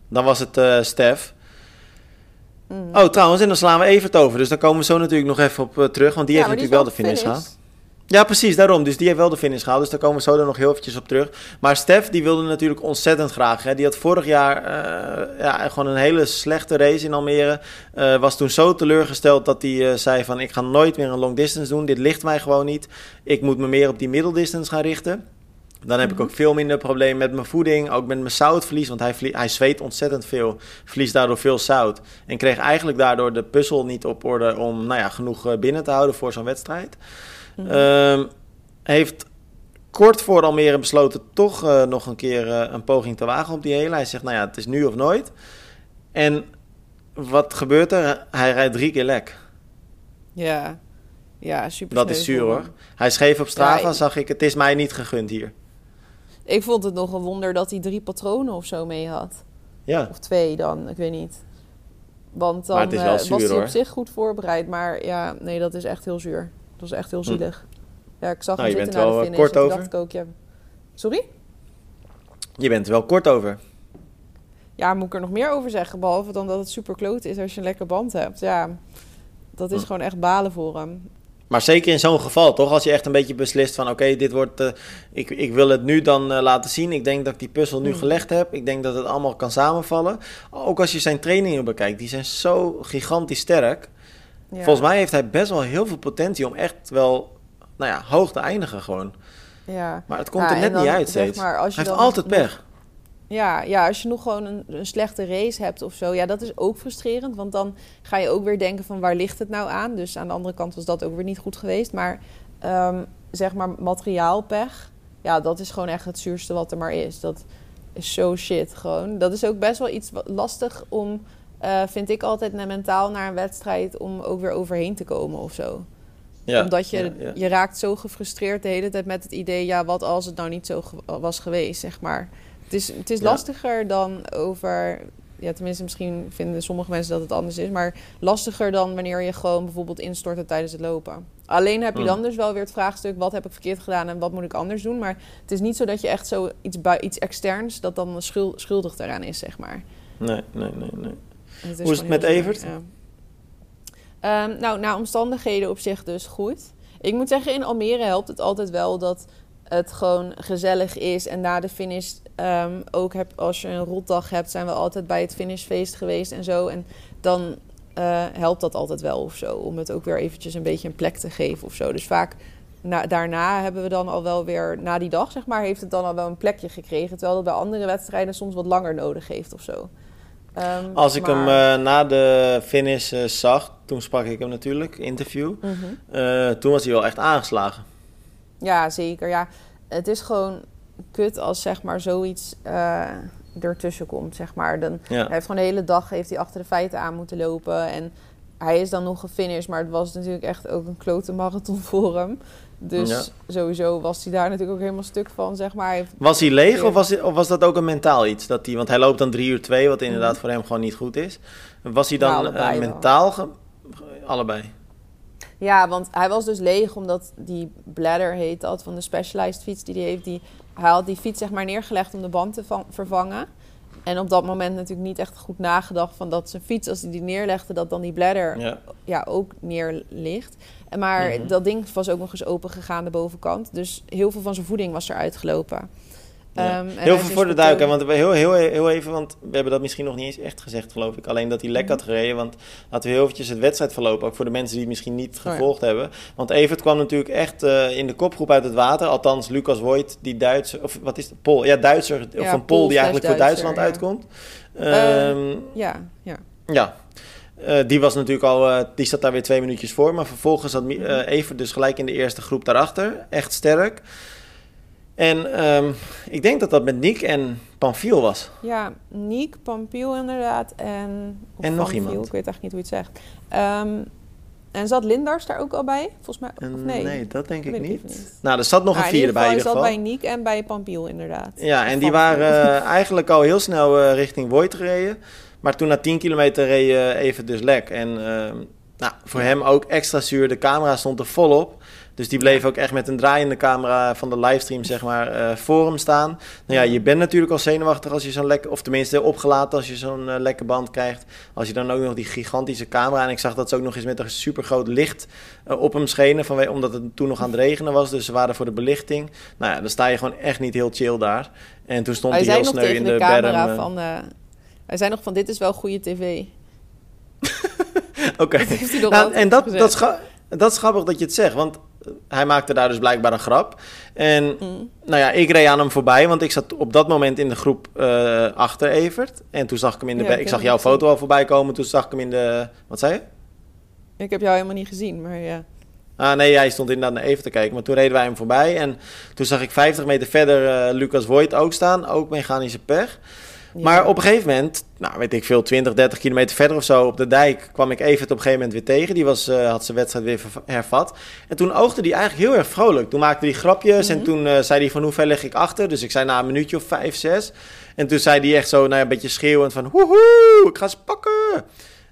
dan was het Stef... Mm. Oh, trouwens, en dan slaan we even het over. Dus dan komen we zo natuurlijk nog even op uh, terug. Want die heeft natuurlijk wel de finish gehaald. Ja, precies, daarom. Dus die heeft wel de finish gehaald. Dus daar komen we zo dan nog heel eventjes op terug. Maar Stef, die wilde natuurlijk ontzettend graag. Hè. Die had vorig jaar uh, ja, gewoon een hele slechte race in Almere. Uh, was toen zo teleurgesteld dat hij zei van... ik ga nooit meer een long distance doen. Dit ligt mij gewoon niet. Ik moet me meer op die middeldistance gaan richten. Dan heb ik mhm. ook veel minder problemen met mijn voeding, ook met mijn zoutverlies, want hij, hij zweet ontzettend veel, verliest daardoor veel zout. En kreeg eigenlijk daardoor de puzzel niet op orde om nou ja, genoeg eh, binnen te houden voor zo'n wedstrijd. Mm heeft kort voor Almere besloten toch uh, nog een keer uh, een poging te wagen op die hele. Hij zegt, nou ja, het is nu of nooit. En wat gebeurt er? Hij rijdt drie keer lek.
Ja, ja super
Dat is zuur hoor. Hij schreef op Strava, ja, zag ik, het is mij niet gegund hier.
Ik vond het nog een wonder dat hij drie patronen of zo mee had.
Ja.
Of twee dan, ik weet niet. Want dan uh, was hij op zich goed voorbereid. Maar ja, nee, dat is echt heel zuur. Dat was echt heel hm. zielig. Ja, ik zag
nou,
hem
je bent wel
finish,
kort over.
ik ook, ja. Sorry?
Je bent er wel kort over.
Ja, moet ik er nog meer over zeggen? Behalve dan dat het super kloot is als je een lekker band hebt. Ja, dat is gewoon echt balen voor hem.
Maar zeker in zo'n geval, toch? Als je echt een beetje beslist van... oké, dit wordt... Uh, ik, ik wil het nu dan uh, laten zien. Ik denk dat ik die puzzel nu mm. gelegd heb. Ik denk dat het allemaal kan samenvallen. Ook als je zijn trainingen bekijkt. Die zijn zo gigantisch sterk. Ja. Volgens mij heeft hij best wel heel veel potentie... om echt wel nou ja, hoog te eindigen gewoon.
Ja.
Maar het komt er net niet uit steeds. Maar, hij heeft altijd pech.
Ja, ja, als je nog gewoon een, een, slechte race hebt of zo, ja, dat is ook frustrerend. Want dan ga je ook weer denken van waar ligt het nou aan? Dus aan de andere kant was dat ook weer niet goed geweest. Maar um, zeg maar materiaalpech, ja, dat is gewoon echt het zuurste wat er maar is. Dat is zo shit gewoon. Dat is ook best wel iets lastig om, uh, vind ik altijd, mentaal naar een wedstrijd om ook weer overheen te komen of zo. Ja, Omdat je, je raakt zo gefrustreerd de hele tijd met het idee, ja, wat als het nou niet zo was geweest, zeg maar. Het is, het is lastiger dan over. Ja, tenminste, misschien vinden sommige mensen dat het anders is. Maar lastiger dan wanneer je gewoon bijvoorbeeld instortte tijdens het lopen. Alleen heb je dan dus wel weer het vraagstuk: wat heb ik verkeerd gedaan en wat moet ik anders doen? Maar het is niet zo dat je echt zo iets, iets externs dat dan schuldig daaraan is, zeg maar.
Nee, nee, nee, nee. Hoe is het met Evert?
Ehm, nou, naar omstandigheden op zich dus goed. Ik moet zeggen, in Almere helpt het altijd wel dat het gewoon gezellig is. En na de finish um, ook heb, als je een rotdag hebt, zijn we altijd bij het finishfeest geweest en zo. En dan uh, helpt dat altijd wel of zo. Om het ook weer eventjes een beetje een plek te geven of zo. Dus vaak na, daarna hebben we dan al wel weer, na die dag zeg maar, heeft het dan al wel een plekje gekregen. Terwijl het bij andere wedstrijden soms wat langer nodig heeft of zo.
Um, Als ik hem uh, na de finish uh, zag, toen sprak ik hem natuurlijk, interview. Mm -hmm. toen was hij wel echt aangeslagen.
Ja, zeker. Ja, het is gewoon kut als zeg maar zoiets uh, ertussen komt, zeg maar. Dan, Hij heeft gewoon de hele dag heeft hij achter de feiten aan moeten lopen. En hij is dan nog gefinished, maar het was natuurlijk echt ook een klote marathon voor hem. Dus sowieso was hij daar natuurlijk ook helemaal stuk van, zeg maar.
was hij leeg of, was, of was dat ook een mentaal iets? Dat hij, want hij loopt dan drie uur twee, wat inderdaad mhm. voor hem gewoon niet goed is. Was hij dan uh, mentaal... Allebei.
Ja, want hij was dus leeg omdat die bladder heet dat van de specialized fiets die hij heeft. Die, hij had die fiets zeg maar neergelegd om de band te vervangen. En op dat moment natuurlijk niet echt goed nagedacht van dat zijn fiets, als hij die neerlegde, dat dan die bladder ja. ook neer ligt. Maar mhm. dat ding was ook nog eens open gegaan, de bovenkant. Dus heel veel van zijn voeding was eruit gelopen.
Ehm, heel veel voor de duiken, want heel, heel, heel even, want we hebben dat misschien nog niet eens echt gezegd, geloof ik. Alleen dat hij lek had mhm. gereden, want laten we heel eventjes het wedstrijdverloop, ook voor de mensen die het misschien niet oh gevolgd hebben. Want Evert kwam natuurlijk echt uh, in de kopgroep uit het water, althans Lucas Voigt, die Duitser, of wat is het, Pol, ja Duitser, of van Pol, die eigenlijk voor Duitsland uitkomt.
Um, ja, ja.
Ja, uh, die was natuurlijk al, uh, die zat daar weer twee minuutjes voor. Maar vervolgens had uh, Evert dus gelijk in de eerste groep daarachter. Echt sterk. En um, ik denk dat dat met Niek en Pamfiel was.
Ja, Niek, Pamfiel inderdaad. En,
en nog iemand.
Ik weet eigenlijk niet hoe je het zegt. Um, en zat Lindars daar ook al bij? Volgens mij. Of nee?
nee, dat denk ik niet. Nou, er zat nog een vierde bij. In ieder geval.
zat bij Niek en bij Pampiel inderdaad.
Ja, en die waren uh, eigenlijk al heel snel uh, richting Voigt gereden. Maar toen na 10 kilometer reed uh, even dus lek. En nou, voor hem ook extra zuur. De camera stond er volop. Dus die bleef ook echt met een draaiende camera van de livestream, zeg maar, uh, voor hem staan. Nou ja, je bent natuurlijk al zenuwachtig als je zo'n lekker, of tenminste opgelaten als je zo'n uh, lekke band krijgt. Als je dan ook nog die gigantische camera, en ik zag dat ze ook nog eens met een super groot licht uh, op hem schenen, van, omdat het toen nog aan het regenen was. Dus ze waren voor de belichting. Nou ja, dan sta je gewoon echt niet heel chill daar. En toen stond hij, hij heel sneu in de, de camera berm,
van, hij zei nog van, dit is wel goede tv.
Oké. Okay. Nou, en dat, dat, is dat is grappig dat je het zegt, want hij maakte daar dus blijkbaar een grap. En mm. nou ja, ik reed aan hem voorbij, want ik zat op dat moment in de groep uh, achter Evert. En toen zag ik hem in de... Ja, ik zag jouw foto al voorbij komen, toen zag ik hem in de... Wat zei je?
Ik heb jou helemaal niet gezien, maar ja.
Ah nee, hij stond inderdaad naar Even te kijken. Maar toen reden wij hem voorbij. En toen zag ik 50 meter verder uh, Lucas Voigt ook staan. Ook mechanische pech. Maar op een gegeven moment, nou weet ik veel, 20, 30 kilometer verder of zo op de dijk, kwam ik even op een gegeven moment weer tegen. Die was, uh, had zijn wedstrijd weer hervat. En toen oogde hij eigenlijk heel erg vrolijk. Toen maakte hij grapjes en mhm. toen uh, zei hij van hoe ver lig ik achter. Dus ik zei na een minuutje of vijf, zes. En toen zei hij echt zo, nou, een beetje schreeuwend van woehoe, ik ga ze pakken.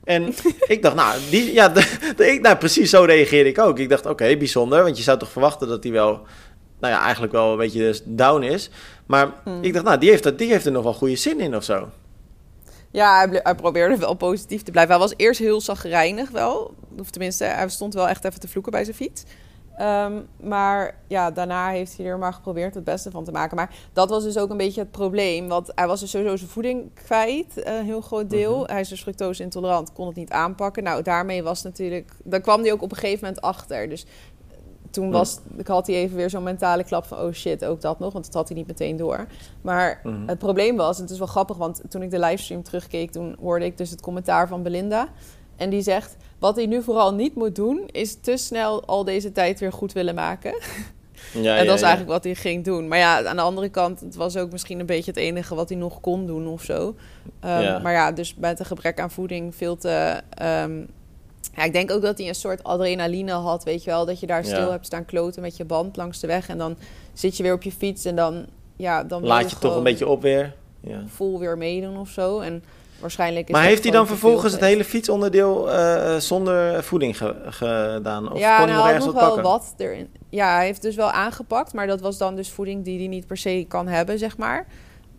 En ik dacht, nou, die, ja, de, ik, nou, precies zo reageerde ik ook. Ik dacht, oké, bijzonder, want je zou toch verwachten dat hij wel, nou ja, eigenlijk wel een beetje down is. Maar hmm. ik dacht, nou, die heeft, er, die heeft er nog wel goede zin in of zo.
Ja, hij, hij, probeerde wel positief te blijven. Hij was eerst heel zagrijnig wel. Of tenminste, hij stond wel echt even te vloeken bij zijn fiets. Ehm, maar ja, daarna heeft hij er maar geprobeerd het beste van te maken. Maar dat was dus ook een beetje het probleem. Want hij was dus sowieso zijn voeding kwijt, een heel groot deel. Mhm. Hij is dus fructose intolerant, kon het niet aanpakken. Nou, daarmee was natuurlijk... Daar kwam hij ook op een gegeven moment achter. Dus toen was, ik had hij even weer zo'n mentale klap van... oh shit, ook dat nog, want dat had hij niet meteen door. Maar mhm. het probleem was, en het is wel grappig... want toen ik de livestream terugkeek... toen hoorde ik dus het commentaar van Belinda... En die zegt: Wat hij nu vooral niet moet doen, is te snel al deze tijd weer goed willen maken. Ja, en dat is eigenlijk wat hij ging doen. Maar ja, aan de andere kant, het was ook misschien een beetje het enige wat hij nog kon doen of zo. Um, maar ja, dus met een gebrek aan voeding veel te. Um, ja, ik denk ook dat hij een soort adrenaline had, weet je wel. Dat je daar stil hebt staan kloten met je band langs de weg. En dan zit je weer op je fiets en dan. Ja, dan
Laat je, je toch een beetje op weer.
Ja. Vol weer meedoen of zo. En Waarschijnlijk is
maar heeft hij dan vervolgens het hele fietsonderdeel uh, zonder voeding gedaan? Of
ja, kon hij nou, nog nog wel wat erin. Ja, hij heeft dus wel aangepakt, maar dat was dan dus voeding die hij niet per se kan hebben, zeg maar.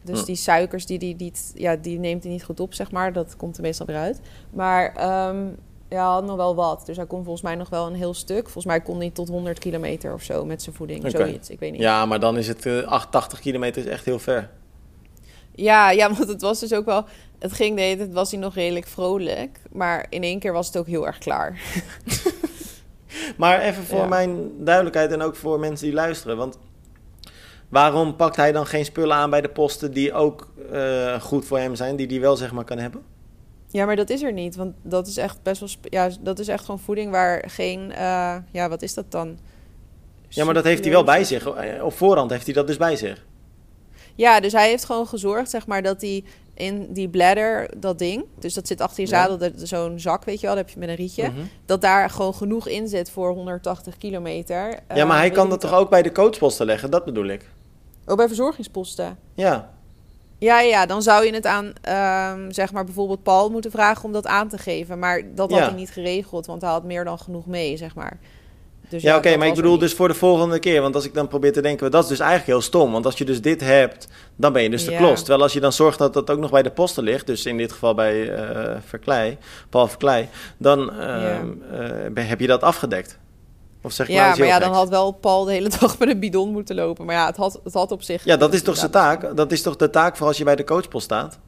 Dus hm. die suikers, die, die, die, ja, die neemt hij niet goed op, zeg maar. Dat komt er meestal weer uit. Maar um, ja, had nog wel wat. Dus hij kon volgens mij nog wel een heel stuk. Volgens mij kon hij tot 100 kilometer of zo met zijn voeding. Zoiets, ik weet niet.
Ja, maar dan is het uh, 88 kilometer is echt heel ver.
Ja, ja, want het was dus ook wel het ging de hele was hij nog redelijk vrolijk. Maar in één keer was het ook heel erg klaar.
maar even voor mijn duidelijkheid en ook voor mensen die luisteren. Want waarom pakt hij dan geen spullen aan bij de posten die ook uh, goed voor hem zijn, die hij wel zeg maar kan hebben?
Ja, maar dat is er niet. Want dat is echt best wel. Ja, dat is echt gewoon voeding waar geen. Uh, ja, wat is dat dan?
Ja, maar dat heeft hij wel bij zich. Op voorhand heeft hij dat dus bij zich.
Ja, dus hij heeft gewoon gezorgd, zeg maar, dat hij in die bladder, dat ding. Dus dat zit achter je zadel, ja. zo'n zak, weet je wel, dat heb je met een rietje. Mhm. Dat daar gewoon genoeg in zit voor 180 kilometer.
Ja, maar hij eh, kan dat toch ook bij de coachposten leggen? Dat bedoel ik.
Ook bij verzorgingsposten?
Ja.
Ja, ja, dan zou je het aan, um, zeg maar, bijvoorbeeld Paul moeten vragen om dat aan te geven. Maar dat had hij niet geregeld, want hij had meer dan genoeg mee, zeg maar.
Dus ja, oké, maar ik bedoel dus voor de volgende keer. Want als ik dan probeer te denken, dat is dus eigenlijk heel stom. Want als je dus dit hebt, dan ben je dus de klos. Terwijl als je dan zorgt dat dat ook nog bij de posten ligt, dus in dit geval bij uh, Verklei, Paul Verklei, dan uh, heb je dat afgedekt.
Of zeg ja, nou maar ja, dan had wel Paul de hele dag met een bidon moeten lopen. Maar ja, het had, het had op zich...
Ja, dat is toch zijn taak? Dat is toch de taak voor als je bij de coachpost staat?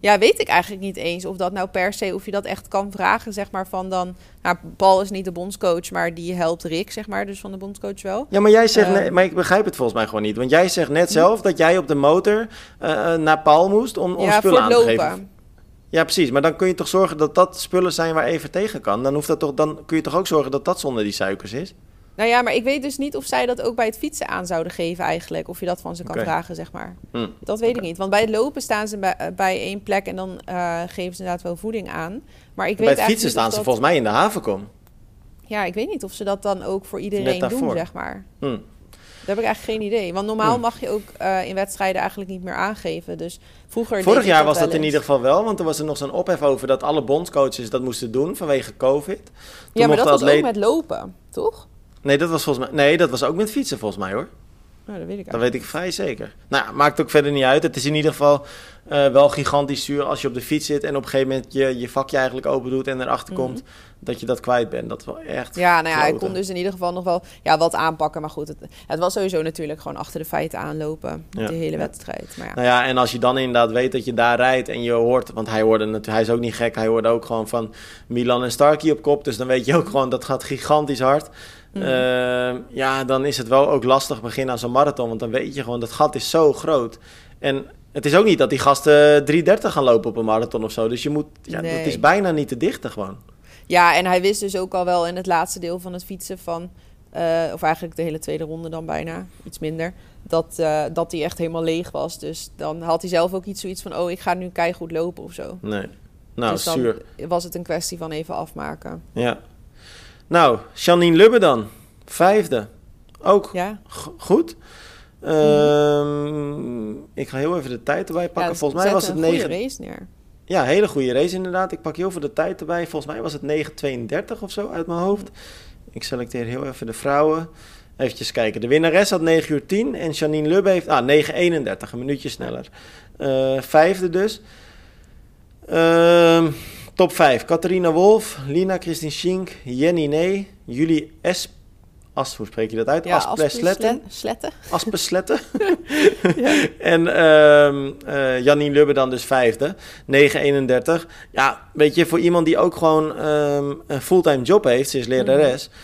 Ja, weet ik eigenlijk niet eens of dat nou per se, of je dat echt kan vragen, zeg maar, van dan... Nou, Paul is niet de bondscoach, maar die helpt Rick, zeg maar, dus van de bondscoach wel.
Ja, maar jij zegt, uh, maar ik begrijp het volgens mij gewoon niet. Want jij zegt net zelf dat jij op de motor uh, naar Paul moest om, om ja, spullen aan te geven. Ja, precies. Maar dan kun je toch zorgen dat dat spullen zijn waar even tegen kan. Dan, hoeft dat toch, dan kun je toch ook zorgen dat dat zonder die suikers is?
Nou ja, maar ik weet dus niet of zij dat ook bij het fietsen aan zouden geven eigenlijk. Of je dat van ze kan vragen, zeg maar. Hm. Dat weet ik niet. Want bij het lopen staan ze bij, eh, bij één plek en dan uh, geven ze inderdaad wel voeding aan. Maar ik weet
bij het fietsen staan ze volgens mij in de havenkom.
Ja, ik weet niet of ze dat dan ook voor iedereen doen, zeg maar. Hm. Daar heb ik eigenlijk geen idee. Want normaal hm. mag je ook uh, in wedstrijden eigenlijk niet meer aangeven. Dus vroeger.
Vorig jaar was dat in ieder geval wel, want er was er nog zo'n ophef over dat alle bondscoaches dat moesten doen vanwege COVID. Toen
ja, maar dat was ook met lopen, toch?
Nee, dat was volgens mij. Nee, dat was ook met fietsen volgens mij hoor.
Nou, dat weet ik
Dat weet ik vrij zeker. Nou, maakt ook verder niet uit. Het is in ieder geval uh, wel gigantisch zuur als je op de fiets zit en op een gegeven moment je, je vakje eigenlijk open doet en erachter mm komt dat je dat kwijt bent. Dat is wel echt.
Ja, nou ja, ik kon dus in ieder geval nog wel ja, wat aanpakken. Maar goed, het, het was sowieso natuurlijk gewoon achter de feiten aanlopen. Ja. De hele wedstrijd. Maar ja.
Nou ja, en als je dan inderdaad weet dat je daar rijdt en je hoort, want hij hoorde natuurlijk, hij is ook niet gek, hij hoorde ook gewoon van Milan en Starkey op kop. Dus dan weet je ook gewoon dat gaat gigantisch hard. Uh, ja, dan is het wel ook lastig beginnen aan zo'n marathon. Want dan weet je gewoon, dat gat is zo groot. En het is ook niet dat die gasten 3.30 gaan lopen op een marathon of zo. Dus je moet, ja, nee. dat is bijna niet te dichten gewoon.
Ja, en hij wist dus ook al wel in het laatste deel van het fietsen van... Uh, of eigenlijk de hele tweede ronde dan bijna, iets minder... Dat, uh, dat hij echt helemaal leeg was. Dus dan had hij zelf ook niet zoiets van... oh, ik ga nu keihard lopen of zo.
Nee, nou, dus dan
was het een kwestie van even afmaken.
Ja, nou, Janine Lubbe dan. Vijfde. Ook ja. goed. Um, ik ga heel even de tijd erbij pakken. Ja, Volgens mij was het 9.
race neer.
Ja, hele goede race inderdaad. Ik pak heel veel de tijd erbij. Volgens mij was het 9.32 of zo uit mijn hoofd. Ik selecteer heel even de vrouwen. Even kijken. De winnares had 9 uur 10 en Janine Lubbe heeft ah, 9.31, een minuutje sneller. Uh, vijfde dus. Ehm, top 5. Catharina Wolf, Lina Christine Schink, Jenny Nee, Julie S. As, hoe spreek je dat uit?
Ja, Aspesletten.
Aspesletten. ja. En um, uh, Janine Lubbe dan dus vijfde. 9,31. Ja, weet je, voor iemand die ook gewoon um, een fulltime job heeft, ze is lerares, mm.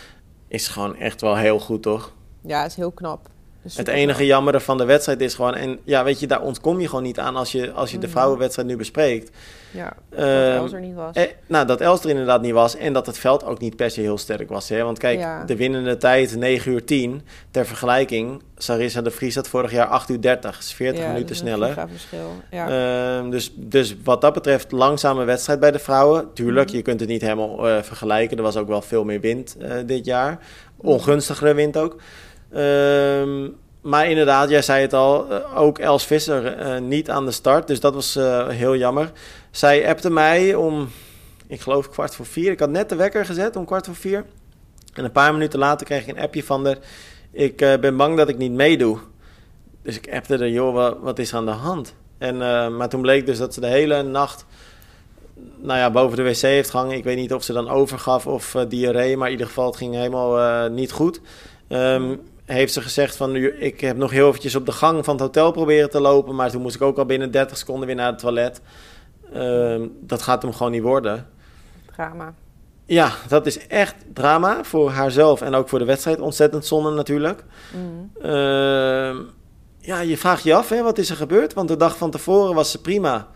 is gewoon echt wel heel goed, toch?
Ja, is heel knap.
Het enige jammere van de wedstrijd is gewoon... En ja, weet je, daar ontkom je gewoon niet aan als je, als je de mhm. vrouwenwedstrijd nu bespreekt.
Ja, dat uh, Els er niet was.
Eh, nou, dat Els er inderdaad niet was. En dat het veld ook niet per se heel sterk was. Hè? Want kijk, de winnende tijd 9 uur 10. Ter vergelijking, Sarissa de Vries had vorig jaar 8 uur 30. Dus 40 minuten sneller.
verschil. Ja.
Uh, dus, dus wat dat betreft, langzame wedstrijd bij de vrouwen. Tuurlijk, mhm. je kunt het niet helemaal uh, vergelijken. Er was ook wel veel meer wind uh, dit jaar. Ongunstigere wind ook. Ehm, maar inderdaad, jij zei het al, eh, ook Els Visser uh, niet aan de start. Dus dat was uh, heel jammer. Zij appte mij om, ik geloof kwart voor vier. Ik had net de wekker gezet om kwart voor vier. En een paar minuten later kreeg ik een appje van haar. Ik ben bang dat ik niet meedoe. Dus ik appte er, joh, wat, wat is aan de hand? En, maar toen bleek dus dat ze de hele nacht nou ja, boven de wc heeft gehangen. Ik weet niet of ze dan overgaf of diarree. Maar in ieder geval, het ging helemaal niet goed. Um, heeft ze gezegd van... ik heb nog heel eventjes op de gang van het hotel proberen te lopen... maar toen moest ik ook al binnen 30 seconden weer naar het toilet. Uh, dat gaat hem gewoon niet worden.
Drama.
Ja, dat is echt drama voor haarzelf en ook voor de wedstrijd. Ontzettend zonde natuurlijk. Mm. Uh, ja, je vraagt je af, hè, wat is er gebeurd? Want de dag van tevoren was ze prima.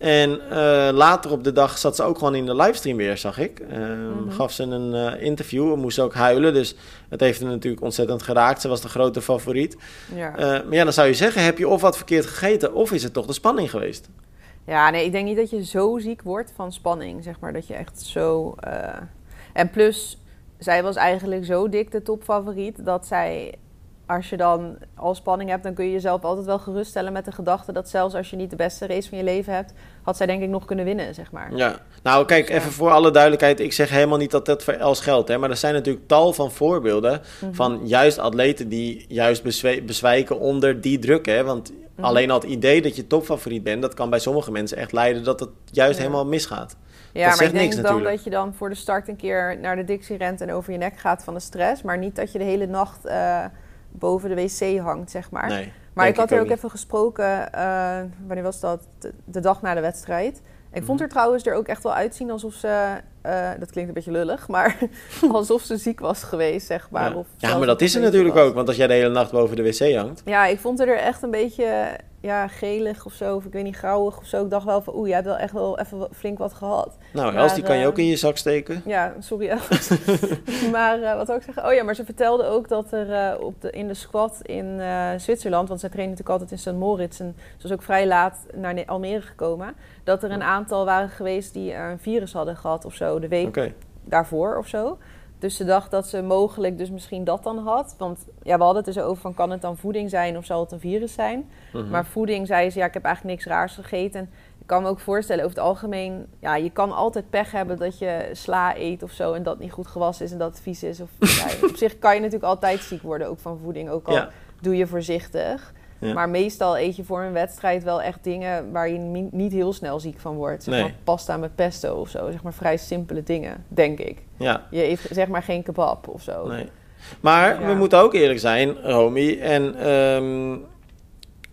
En uh, later op de dag zat ze ook gewoon in de livestream weer, zag ik. Uh, mm-hmm. Gaf ze een uh, interview en moest ook huilen. Dus het heeft haar natuurlijk ontzettend geraakt. Ze was de grote favoriet. Ja. maar ja, dan zou je zeggen, heb je of wat verkeerd gegeten... of is het toch de spanning geweest?
Ja, nee, ik denk niet dat je zo ziek wordt van spanning, zeg maar. Dat je echt zo... En plus, zij was eigenlijk zo dik de topfavoriet... dat zij als je dan al spanning hebt, dan kun je jezelf altijd wel geruststellen met de gedachte dat zelfs als je niet de beste race van je leven hebt, had zij denk ik nog kunnen winnen, zeg maar.
Ja, nou kijk, dus, even voor alle duidelijkheid, ik zeg helemaal niet dat dat voor Els geldt, hè, maar er zijn natuurlijk tal van voorbeelden mhm. van juist atleten die juist bezwijken onder die druk, hè, want mhm. alleen al het idee dat je topfavoriet bent, dat kan bij sommige mensen echt leiden dat het juist helemaal misgaat.
Ja, dat maar ik denk dan dat je dan voor de start een keer naar de Dixie rent en over je nek gaat van de stress, maar niet dat je de hele nacht... Uh, boven de wc hangt, zeg maar. Nee, maar ik had er ook, even gesproken, uh, wanneer was dat? De, dag na de wedstrijd. Ik vond mhm. er trouwens er ook echt wel uitzien alsof ze, uh, dat klinkt een beetje lullig, maar alsof ze ziek was geweest, zeg maar.
Ja, of ja maar dat is er natuurlijk ook, want als jij de hele nacht boven de wc hangt.
Ja, ik vond er echt een beetje ja, gelig of zo, of ik weet niet, grauwig of zo. Ik dacht wel van, oeh, jij hebt wel echt wel even flink wat gehad.
Nou, Els, die kan je ook in je zak steken.
Ja, sorry Els. maar uh, wat wil ik zeggen? Oh ja, maar ze vertelde ook dat er uh, op de, in de squat in uh, Zwitserland, want zij trainen natuurlijk altijd in St. Moritz en ze was ook vrij laat naar Almere gekomen, dat er een aantal waren geweest die een virus hadden gehad of zo, de week daarvoor of zo. Dus ze dacht dat ze mogelijk dus misschien dat dan had. Want ja, we hadden het dus over van kan het dan voeding zijn of zal het een virus zijn. Mhm. Maar voeding zei ze, ja, ik heb eigenlijk niks raars gegeten. ik kan me ook voorstellen, over het algemeen, ja, je kan altijd pech hebben dat je sla eet of zo en dat niet goed gewassen is en dat het vies is. Of, ja, op zich kan je natuurlijk altijd ziek worden, ook van voeding, ook al doe je voorzichtig. Maar meestal eet je voor een wedstrijd wel echt dingen waar je niet heel snel ziek van wordt. Zeg maar pasta met pesto of zo. Zeg maar vrij simpele dingen, denk ik. Ja. Je eet zeg maar geen kebab of zo. Nee.
Maar we moeten ook eerlijk zijn, Romy. En um,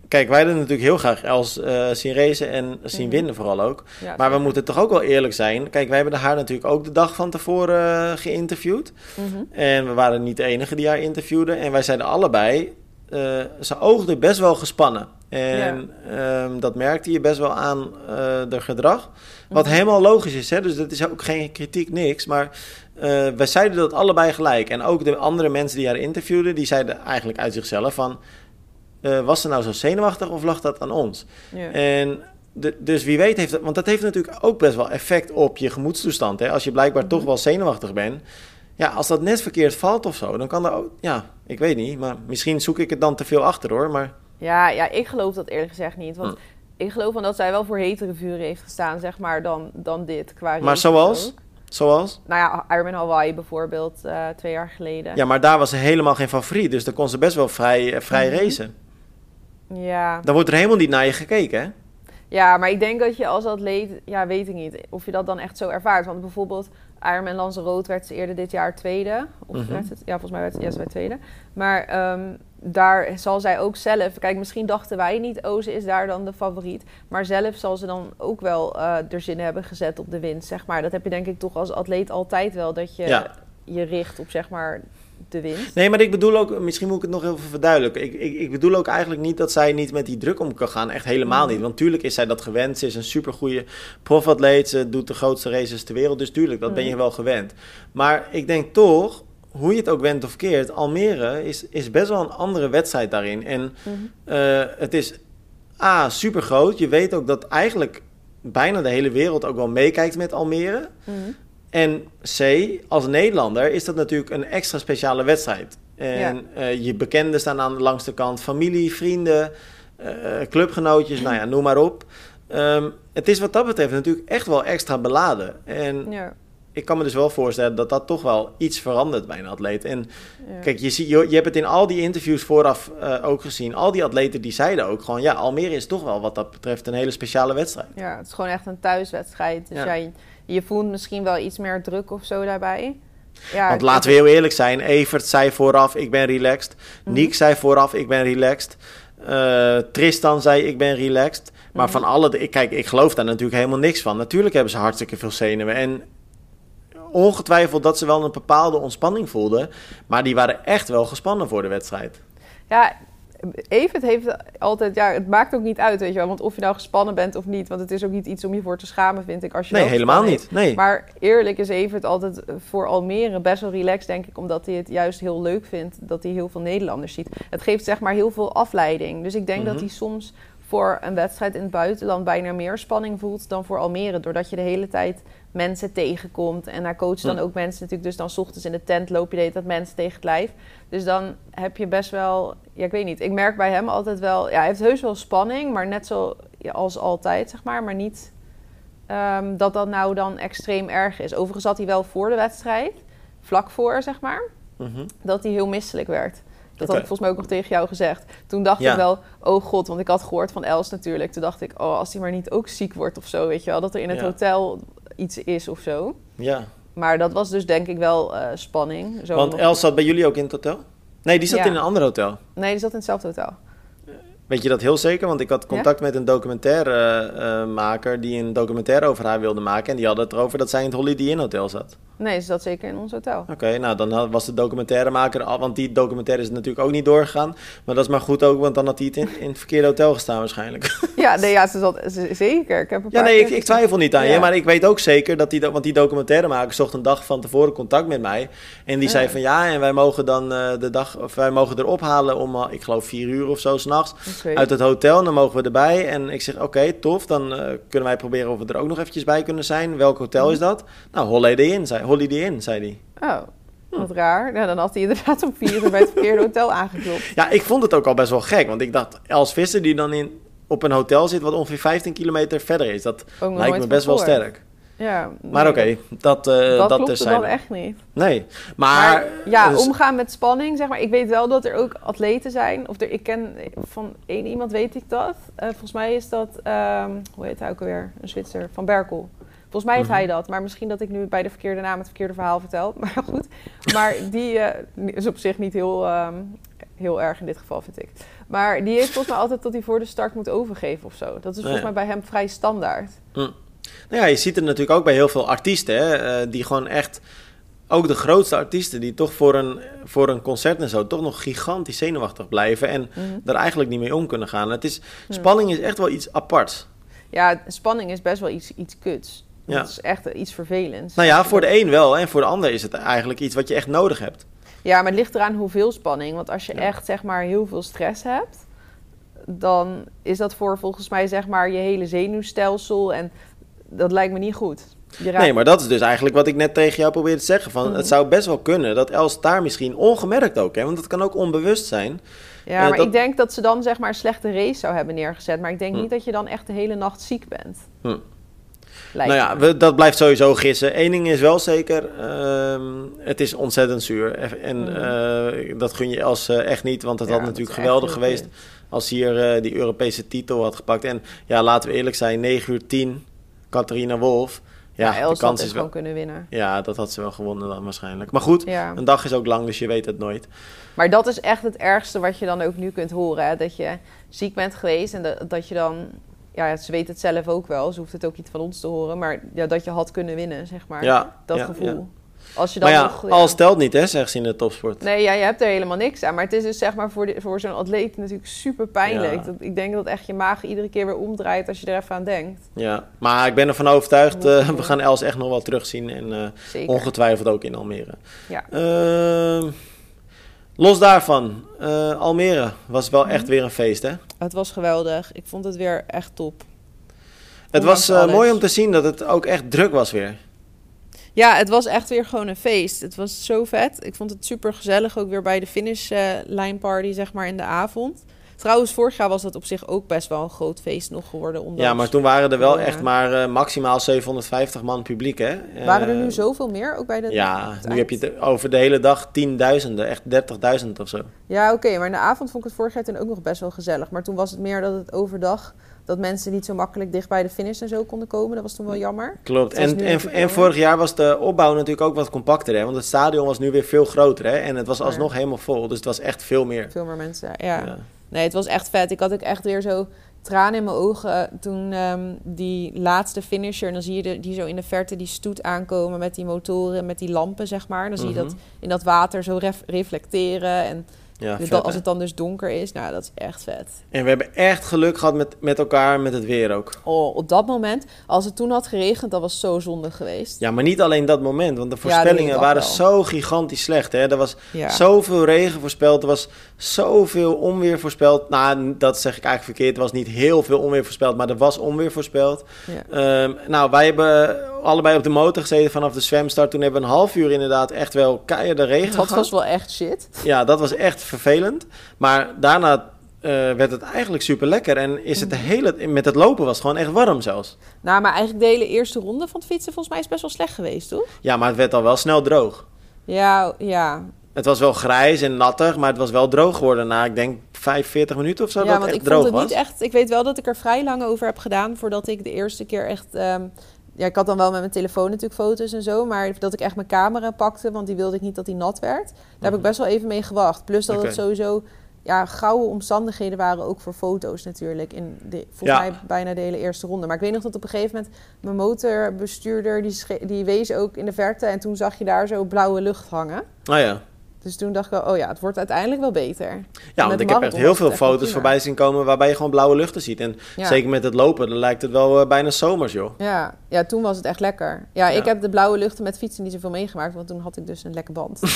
kijk, wij willen natuurlijk heel graag Els uh, zien racen en zien mhm. winnen vooral ook. maar we moeten toch ook wel eerlijk zijn. Kijk, wij hebben haar natuurlijk ook de dag van tevoren uh, geïnterviewd. Mhm. En we waren niet de enige die haar interviewde. En wij zeiden allebei, uh, ze oogde best wel gespannen. En ehm, dat merkte je best wel aan uh, de gedrag. Wat mhm. helemaal logisch is, hè? dus dat is ook geen kritiek, niks. Maar uh, wij zeiden dat allebei gelijk. En ook de andere mensen die haar interviewden, die zeiden eigenlijk uit zichzelf van... was ze nou zo zenuwachtig of lag dat aan ons? Ja. En dus wie weet heeft het... Want dat heeft natuurlijk ook best wel effect op je gemoedstoestand. Hè? Als je blijkbaar toch mhm. wel zenuwachtig bent ja, als dat net verkeerd valt of zo, dan kan er ook... Ja, ik weet niet, maar misschien zoek ik het dan te veel achter hoor, maar...
Ja, ja ik geloof dat eerlijk gezegd niet, want... Hm. Ik geloof van dat zij wel voor hetere vuren heeft gestaan, zeg maar, dan, dan dit. Qua
maar zoals? Zoals?
Nou ja, Ironman Hawaii bijvoorbeeld, uh, twee jaar geleden.
Ja, maar daar was ze helemaal geen favoriet. Dus dan kon ze best wel vrij, uh, vrij -hmm. racen.
Ja.
Dan wordt er helemaal niet naar je gekeken, hè?
Ja, maar ik denk dat je als atleet, ja, weet ik niet, of je dat dan echt zo ervaart. Want bijvoorbeeld Ironman Lanzarote werd ze eerder dit jaar tweede. Of mm werd het, ja, volgens mij werd het, ja, ze werd tweede. Maar ehm, daar zal zij ook zelf... Kijk, misschien dachten wij niet, oh, ze is daar dan de favoriet. Maar zelf zal ze dan ook wel uh, er zin hebben gezet op de winst, zeg maar. Dat heb je denk ik toch als atleet altijd wel, dat je je richt op, zeg maar, de winst.
Nee, maar ik bedoel ook, misschien moet ik het nog even verduidelijken. Ik, ik, ik bedoel ook eigenlijk niet dat zij niet met die druk om kan gaan. Echt helemaal mm. niet. Want tuurlijk is zij dat gewend. Ze is een supergoeie profatleet. Ze doet de grootste races ter wereld. Dus tuurlijk, dat ben je mm. wel gewend. Maar ik denk toch, hoe je het ook went of keert, Almere is, is best wel een andere wedstrijd daarin. En mm-hmm. eh, het is A, super groot. Je weet ook dat eigenlijk bijna de hele wereld ook wel meekijkt met Almere. Mm-hmm. En C, als Nederlander is dat natuurlijk een extra speciale wedstrijd. En eh, je bekenden staan aan de langste kant, familie, vrienden, uh, clubgenootjes, nou ja, noem maar op. Um, het is wat dat betreft natuurlijk echt wel extra beladen. En ja. Ik kan me dus wel voorstellen dat dat toch wel iets verandert bij een atleet. En kijk, je, ziet, je, je, hebt het in al die interviews vooraf uh, ook gezien. Al die atleten die zeiden ook gewoon, ja, Almere is toch wel wat dat betreft een hele speciale wedstrijd.
Ja, het is gewoon echt een thuiswedstrijd. Dus jij je voelt misschien wel iets meer druk of zo daarbij.
Ja, Want laten we heel eerlijk zijn. Evert zei vooraf, ik ben relaxed. Mm Niek zei vooraf, ik ben relaxed. Uh, Tristan zei, ik ben relaxed. Maar mhm. van alle... Ik, kijk, ik geloof daar natuurlijk helemaal niks van. Natuurlijk hebben ze hartstikke veel zenuwen. En ongetwijfeld dat ze wel een bepaalde ontspanning voelden. Maar die waren echt wel gespannen voor de wedstrijd.
Ja, Evert heeft altijd, ja, het maakt ook niet uit, weet je wel. Want of je nou gespannen bent of niet. Want het is ook niet iets om je voor te schamen, vind ik. Als je
nee, helemaal niet. Nee.
Maar eerlijk is Evert altijd voor Almere best wel relaxed, denk ik. Omdat hij het juist heel leuk vindt dat hij heel veel Nederlanders ziet. Het geeft zeg maar heel veel afleiding. Dus ik denk dat mhm. hij soms voor een wedstrijd in het buitenland bijna meer spanning voelt dan voor Almere. Doordat je de hele tijd mensen tegenkomt. En hij coacht dan ook mensen natuurlijk. Dus dan s ochtends in de tent loop je dat mensen tegen het lijf. Dus dan heb je best wel... Ja, ik weet niet. Ik merk bij hem altijd wel... Ja, hij heeft heus wel spanning, maar net zo als altijd, zeg maar. Maar niet um, dat dat nou dan extreem erg is. Overigens had hij wel voor de wedstrijd, vlak voor, zeg maar... Mhm. dat hij heel misselijk werd. Dat had ik volgens mij ook nog tegen jou gezegd. Toen dacht ik wel, oh god, want ik had gehoord van Els natuurlijk. Toen dacht ik, oh, als hij maar niet ook ziek wordt of zo, weet je wel. Dat er in het hotel iets is of zo.
Ja.
Maar dat was dus denk ik wel uh, spanning.
Zo Want Els zat bij jullie ook in het hotel? Nee, die zat in een ander hotel.
Nee, die zat in hetzelfde hotel.
Weet je dat heel zeker? Want ik had contact met een documentairemaker uh, die een documentaire over haar wilde maken. En die had het erover dat zij in het Holiday Inn Hotel zat.
Nee, ze zat zeker in ons hotel.
Oké, nou dan was de documentairemaker al, want die documentaire is natuurlijk ook niet doorgegaan. Maar dat is maar goed ook, want dan had hij het in, in het verkeerde hotel gestaan waarschijnlijk.
Ja, nee, ja ze zat zeker. Ik heb
ja, nee, ik, ik, twijfel niet aan je, maar ik weet ook zeker dat die, want die documentairemaker zocht een dag van tevoren contact met mij. En die zei van ja, en wij mogen dan uh, de dag, of wij mogen erop halen om, uh, ik geloof vier uur of zo s'nachts okay. uit het hotel. En dan mogen we erbij. En ik zeg oké, tof, dan uh, kunnen wij proberen of we er ook nog eventjes bij kunnen zijn. Welk hotel mm. is dat? Nou, Holiday Inn, zei Holiday Inn, zei hij.
Oh, wat raar. Nou, dan had hij inderdaad om vier uur bij het verkeerde hotel aangeklopt.
Ja, ik vond het ook al best wel gek. Want ik dacht, Els Visser die dan in, op een hotel zit wat ongeveer 15 kilometer verder is. Dat lijkt me best wel sterk.
Ja,
maar oké, dat, uh,
dat,
dat
is dan echt niet.
Nee, maar...
ja, dus- omgaan met spanning, zeg maar. Ik weet wel dat er ook atleten zijn. Of er, ik ken van één iemand weet ik dat. Uh, volgens mij is dat, um, hoe heet hij ook alweer? Een Zwitser, Van Berkel. Volgens mij heeft hij mhm. dat. Maar misschien dat ik nu bij de verkeerde naam het verkeerde verhaal vertel. Maar goed. Maar die uh, is op zich niet heel, um, heel erg in dit geval, vind ik. Maar die heeft volgens mij altijd dat hij voor de start moet overgeven of zo. Dat is volgens mij bij hem vrij standaard.
Hm. Nou ja, je ziet het natuurlijk ook bij heel veel artiesten. Hè, uh, die gewoon echt ook de grootste artiesten die toch voor een, voor een concert en zo toch nog gigantisch zenuwachtig blijven en mm er eigenlijk niet mee om kunnen gaan. Het is, spanning is echt wel iets aparts.
Ja, spanning is best wel iets, iets kuts. Ja. Dat is echt iets vervelends.
Nou ja, voor de een wel. En voor de ander is het eigenlijk iets wat je echt nodig hebt.
Ja, maar het ligt eraan hoeveel spanning. Want als je echt zeg maar heel veel stress hebt, dan is dat voor volgens mij zeg maar je hele zenuwstelsel. En dat lijkt me niet goed.
Nee, maar dat is dus eigenlijk wat ik net tegen jou probeerde te zeggen. Van, Het mhm. zou best wel kunnen dat Els daar misschien ongemerkt ook, hè, want dat kan ook onbewust zijn.
Ja, eh, maar ik denk dat ze dan zeg maar een slechte race zou hebben neergezet. Maar ik denk hm. niet dat je dan echt de hele nacht ziek bent.
Nou ja, we, dat blijft sowieso gissen. Eén ding is wel zeker, uh, het is ontzettend zuur. En uh, dat gun je als uh, echt niet, want het had natuurlijk geweldig geweest als hier die Europese titel had gepakt. En ja, laten we eerlijk zijn, 9 uur 10, Catharina Wolf. Ja,
ja de kans is wel kunnen winnen.
Ja, dat had ze wel gewonnen dan waarschijnlijk. Maar goed, een dag is ook lang, dus je weet het nooit.
Maar dat is echt het ergste wat je dan ook nu kunt horen. Hè? Dat je ziek bent geweest en dat, dat je dan... Ja, ze weet het zelf ook wel. Ze hoeft het ook niet van ons te horen. Maar ja, dat je had kunnen winnen, zeg maar. Ja, dat gevoel.
Als je dan maar ja, nog, alles telt niet, hè, zegt ze in de topsport.
Nee, ja, je hebt er helemaal niks aan. Maar het is dus zeg maar voor, de, voor zo'n atleet natuurlijk super pijnlijk. Dat, ik denk dat echt je maag iedere keer weer omdraait als je er even aan denkt.
Ja, maar ik ben ervan overtuigd, uh, we gaan Els echt nog wel terugzien. En uh, ongetwijfeld ook in Almere. Ja. Uh, los daarvan, eh, Almere was wel echt mhm. weer een feest, hè?
Het was geweldig. Ik vond het weer echt top.
Het was mooi om te zien dat het ook echt druk was weer.
Ja, het was echt weer gewoon een feest. Het was zo vet. Ik vond het super gezellig ook weer bij de finish uh, line party, zeg maar, in de avond. Trouwens, vorig jaar was dat op zich ook best wel een groot feest nog geworden.
Ja, maar toen waren er wel echt maar uh, maximaal 750 man publiek, hè?
Waren er nu eh, zoveel meer, ook bij de
Ja, nu heb je het over de hele dag tienduizenden, echt 30.000 of zo.
Ja, oké, maar in de avond vond ik het vorig jaar toen ook nog best wel gezellig. Maar toen was het meer dat het overdag dat mensen niet zo makkelijk dicht bij de finish en zo konden komen. Dat was toen wel jammer.
Klopt. En, en, en vorig jaar was de opbouw natuurlijk ook wat compacter. Hè? Want het stadion was nu weer veel groter. Hè? En het was alsnog helemaal vol. Dus het was echt veel meer.
Veel meer mensen, ja. Nee, het was echt vet. Ik had ook echt weer zo tranen in mijn ogen toen um, die laatste finisher... en dan zie je de, die zo in de verte die stoet aankomen met die motoren, met die lampen, zeg maar. Dan zie je dat mhm. in dat water zo reflecteren en... Ja, dus als het dan dus donker is, nou, dat is echt vet.
En we hebben echt geluk gehad met, met elkaar, met het weer ook.
Oh, op dat moment, als het toen had geregend, dat was zo zonde geweest.
Ja, maar niet alleen dat moment, want de voorspellingen waren zo gigantisch slecht. Hè? Er was zoveel regen voorspeld, er was zoveel onweer voorspeld. Nou, dat zeg ik eigenlijk verkeerd, er was niet heel veel onweer voorspeld, maar er was onweer voorspeld. Um, nou, wij hebben allebei op de motor gezeten vanaf de zwemstart. Toen hebben we een half uur inderdaad echt wel keiharde regen
Dat was wel echt shit.
Ja, dat was echt vervelend. Maar daarna uh, werd het eigenlijk super lekker. En is het de hele, met het lopen was het gewoon echt warm zelfs.
Nou, maar eigenlijk de hele eerste ronde van het fietsen volgens mij is best wel slecht geweest, toch?
Ja, maar het werd al wel snel droog.
Ja, ja.
Het was wel grijs en nattig, maar het was wel droog geworden na, ik denk, 45 minuten of zo.
Ja,
dat
want
echt
ik
droog
vond
het
niet echt. Ik weet wel dat ik er vrij lang over heb gedaan voordat ik de eerste keer echt. Ehm, ja, ik had dan wel met mijn telefoon natuurlijk foto's en zo, maar dat ik echt mijn camera pakte, want die wilde ik niet dat die nat werd. Daar heb ik mhm. best wel even mee gewacht. Plus dat het sowieso ja, gouden omstandigheden waren ook voor foto's natuurlijk. In de, volgens mij bijna de hele eerste ronde. Maar ik weet nog dat op een gegeven moment mijn motorbestuurder, die, die wees ook in de verte. En toen zag je daar zo blauwe lucht hangen.
Oh ja.
Dus toen dacht ik oh ja, het wordt uiteindelijk wel beter.
Ja, want ik heb echt heel veel foto's voorbij zien komen waarbij je gewoon blauwe luchten ziet. En zeker met het lopen, dan lijkt het wel uh, bijna zomers, joh.
Ja. ja, toen was het echt lekker. Ja, ik heb de blauwe luchten met fietsen niet zoveel meegemaakt, want toen had ik dus een lekker band.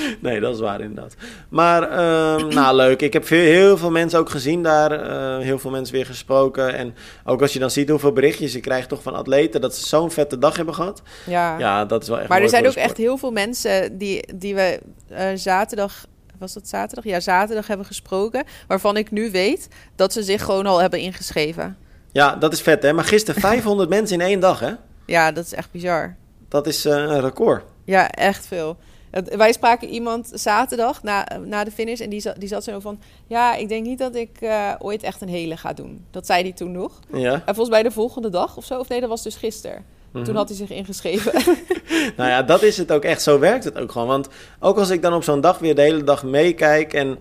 nee, dat is waar inderdaad. Maar, uh, nou leuk. Ik heb veel, heel veel mensen ook gezien daar. Uh, heel veel mensen weer gesproken. En ook als je dan ziet hoeveel berichtjes je krijgt toch van atleten... dat ze zo'n vette dag hebben gehad. Ja, ja dat is wel echt
Maar er zijn ook echt heel veel mensen die, die we uh, zaterdag was dat zaterdag? Ja, zaterdag hebben gesproken. Waarvan ik nu weet dat ze zich gewoon al hebben ingeschreven.
Ja, dat is vet hè. Maar gisteren 500 mensen in één dag hè?
Ja, dat is echt bizar.
Dat is uh, een record.
Ja, echt veel. Wij spraken iemand zaterdag na, na de finish en die zat, die zat zo van... Ja, ik denk niet dat ik uh, ooit echt een hele ga doen. Dat zei hij toen nog. Ja. En volgens mij de volgende dag of zo, of nee, dat was dus gisteren. Toen mhm. had hij zich ingeschreven.
nou ja, dat is het ook echt. Zo werkt het ook gewoon. Want ook als ik dan op zo'n dag weer de hele dag meekijk... en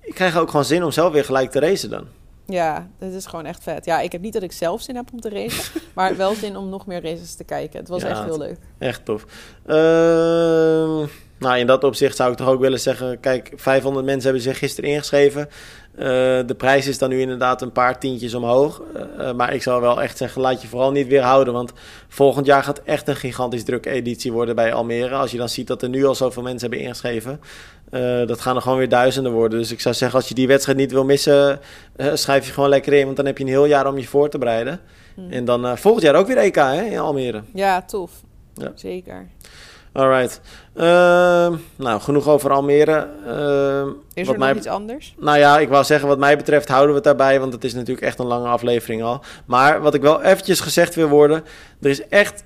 ik krijg ook gewoon zin om zelf weer gelijk te racen dan.
Ja, dat is gewoon echt vet. Ja, ik heb niet dat ik zelf zin heb om te racen, maar wel zin om nog meer races te kijken. Het was echt heel leuk.
Echt tof. Uh, nou, in dat opzicht zou ik toch ook willen zeggen: kijk, 500 mensen hebben zich gisteren ingeschreven. Uh, de prijs is dan nu inderdaad een paar tientjes omhoog. Uh, maar ik zou wel echt zeggen: laat je vooral niet weerhouden. Want volgend jaar gaat echt een gigantisch drukke editie worden bij Almere. Als je dan ziet dat er nu al zoveel mensen hebben ingeschreven. Uh, dat gaan er gewoon weer duizenden worden. Dus ik zou zeggen: als je die wedstrijd niet wil missen, schrijf je gewoon lekker in. Want dan heb je een heel jaar om je voor te bereiden. Hmm. En dan volgend jaar ook weer EK hè, in Almere.
Ja, tof. Ja. Zeker.
Alright. Uh, nou, genoeg over Almere.
Uh, is er nog iets anders?
Nou ja, ik wou zeggen, wat mij betreft houden we het daarbij, want het is natuurlijk echt een lange aflevering al. Maar wat ik wel eventjes gezegd wil worden, er is echt,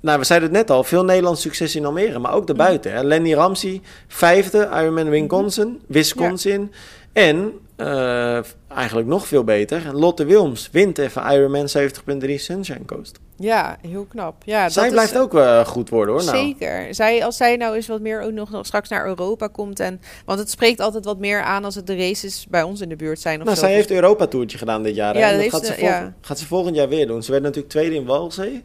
nou we zeiden het net al, veel Nederlands succes in Almere, maar ook daarbuiten. Hè? Lenny Ramsey, vijfde, Ironman Wisconsin, Wisconsin. En uh, eigenlijk nog veel beter, Lotte Wilms wint even Ironman 70.3 Sunshine Coast.
Ja, heel knap. Ja,
zij blijft ook uh, goed worden hoor.
Nou. Zeker. Zij, als zij nou eens wat meer ook nog, nog straks naar Europa komt. En, want het spreekt altijd wat meer aan als het de races bij ons in de buurt zijn.
Of nou,
zo.
zij heeft een Europa-toertje gedaan dit jaar. Ja, dat, dat gaat, ze ja. gaat ze volgend jaar weer doen. Ze werd natuurlijk tweede in Walzee.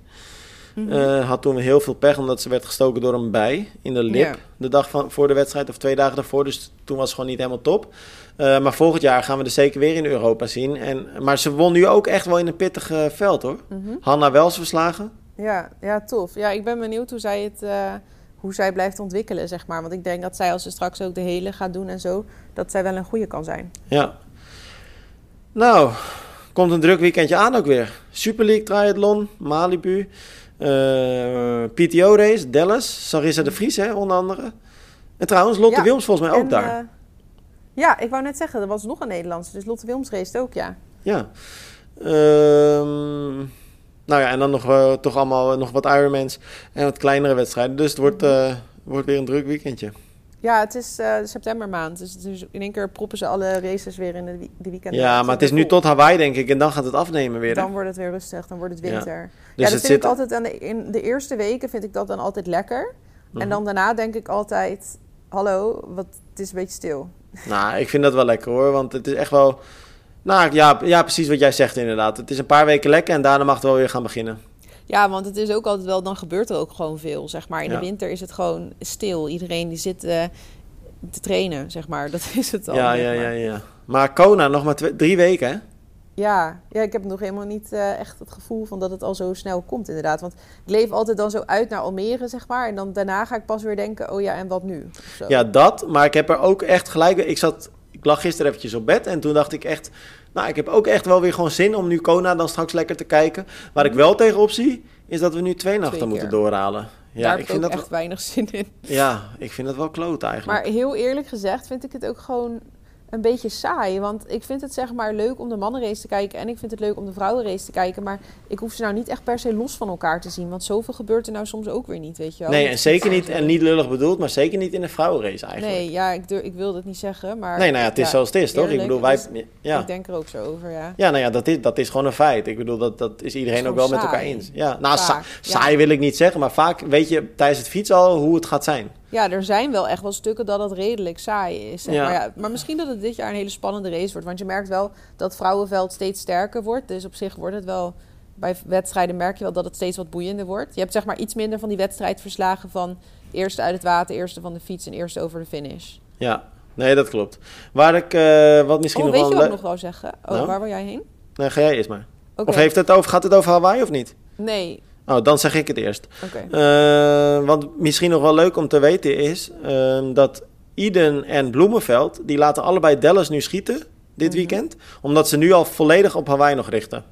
Mm had toen heel veel pech omdat ze werd gestoken door een bij in de lip. De dag van, voor de wedstrijd of twee dagen daarvoor. Dus toen was het gewoon niet helemaal top. Uh, maar volgend jaar gaan we er zeker weer in Europa zien. En, maar ze won nu ook echt wel in een pittig uh, veld hoor. Mm -hmm. Hanna Wels verslagen.
Ja, ja, tof. Ja, ik ben benieuwd hoe zij het uh, hoe zij blijft ontwikkelen, zeg maar. Want ik denk dat zij, als ze straks ook de hele gaat doen en zo, dat zij wel een goede kan zijn.
Ja. Nou, komt een druk weekendje aan ook weer. Super League Triathlon, Malibu. Uh, PTO-race, Dallas, Sarissa de Vries, hè, onder andere. En trouwens, Lotte ja, Wilms volgens mij ook daar.
Ja, ik wou net zeggen, er was nog een Nederlandse. Dus Lotte Wilms race ook, ja.
Ja. Um, nou ja, en dan nog uh, toch allemaal nog wat Ironmans en wat kleinere wedstrijden. Dus het wordt, uh, wordt weer een druk weekendje.
Ja, het is uh, septembermaand. Dus, dus, in één keer proppen ze alle races weer in de, de weekend.
Ja, maar het is nu tot Hawaii, denk ik. En dan gaat het afnemen weer.
Dan wordt het weer rustig. Dan wordt het winter. Ja, dus ja dat vind ik altijd... Aan de, in de eerste weken vind ik dat dan altijd lekker. En mhm. dan daarna denk ik altijd... Hallo, wat, het is een beetje stil.
Nou, ik vind dat wel lekker hoor. Want het is echt wel... Nou ja, ja, precies wat jij zegt inderdaad. Het is een paar weken lekker en daarna mag het wel weer gaan beginnen.
Ja, want het is ook altijd wel, dan gebeurt er ook gewoon veel, zeg maar. In de winter is het gewoon stil. Iedereen die zit uh, te trainen, zeg maar. Dat is het al.
Ja, ja, ja, ja. Maar Kona, nog maar drie weken, hè?
Ja, ja, ik heb nog helemaal niet uh, echt het gevoel van dat het al zo snel komt, inderdaad. Want ik leef altijd dan zo uit naar Almere, zeg maar. En dan daarna ga ik pas weer denken, oh ja, en wat nu?
Ja, dat. Maar ik heb er ook echt gelijk... Ik zat... Ik lag gisteren eventjes op bed en toen dacht ik echt... Nou, ik heb ook echt wel weer gewoon zin om nu Kona dan straks lekker te kijken. Waar ik wel tegenop zie, is dat we nu twee nachten moeten doorhalen.
Ja, Daar ik vind dat echt weinig zin in.
Ja, ik vind het wel kloot eigenlijk.
Maar heel eerlijk gezegd vind ik het ook gewoon een beetje saai. Want ik vind het zeg maar leuk om de mannenrace te kijken. En ik vind het leuk om de vrouwenrace te kijken. Maar ik hoef ze nou niet echt per se los van elkaar te zien. Want zoveel gebeurt er nou soms ook weer niet, weet je wel.
Nee, en zeker niet, en niet lullig bedoeld, maar zeker niet in de vrouwenrace eigenlijk.
Nee, ja, ik, durf, ik wil het niet zeggen. Maar
nee, nou ja, het is zoals het is, toch? Ik bedoel, wij...
ja. Ik denk er ook zo over, ja.
Ja, nou ja, dat is, dat is gewoon een feit. Ik bedoel, dat, dat is iedereen ook wel met elkaar eens. Ja, nou, saai wil ik niet zeggen. Maar vaak weet je tijdens het fietsen al hoe het gaat zijn.
Ja, er zijn wel echt wel stukken dat het redelijk saai is. Ja. Maar, ja, maar misschien dat het dit jaar een hele spannende race wordt. Want je merkt wel dat het vrouwenveld steeds sterker wordt. Dus op zich wordt het wel... Bij wedstrijden merk je wel dat het steeds wat boeiender wordt. Je hebt zeg maar iets minder van die wedstrijdverslagen van... eerste uit het water, eerste van de fiets en eerste over de finish.
Ja, nee, dat klopt. Waar ik uh, wat misschien
oh,
nog
weet je wat ik nog wel zeggen? Oh, nou? waar wil jij heen?
Nee, ga jij eerst maar. Of heeft het over, gaat het over Hawaii of niet?
Nee,
Oh, dan zeg ik het eerst. Okay. Uh, eh, wat misschien nog wel leuk om te weten is uh, dat Iden en Bloemenveld, die laten allebei Dallas nu schieten dit mhm. weekend, omdat ze nu al volledig op Hawaii nog richten.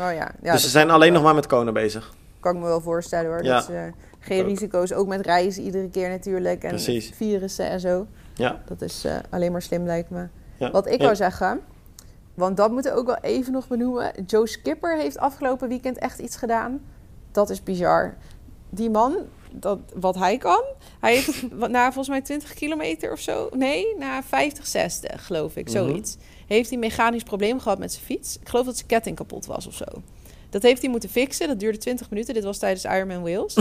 Oh ja. ja
dus ze zijn alleen nog maar met Kona bezig.
Kan ik me wel voorstellen hoor. Ja. Dat ze geen risico's, ook met reizen iedere keer natuurlijk en Precies. virussen en zo. Ja. Dat is uh, alleen maar slim lijkt me. Ja. Wat ik wou zeggen, want dat moeten we ook wel even nog benoemen. Joe Skipper heeft afgelopen weekend echt iets gedaan dat is bizar. Die man, dat, wat hij kan, hij heeft na volgens mij 20 kilometer of zo, nee, na 50, 60 geloof ik, mhm. zoiets. Heeft hij mechanisch probleem gehad met zijn fiets. Ik geloof dat zijn ketting kapot was of zo. Dat heeft hij moeten fixen. Dat duurde 20 minuten. Dit was tijdens Ironman Wales.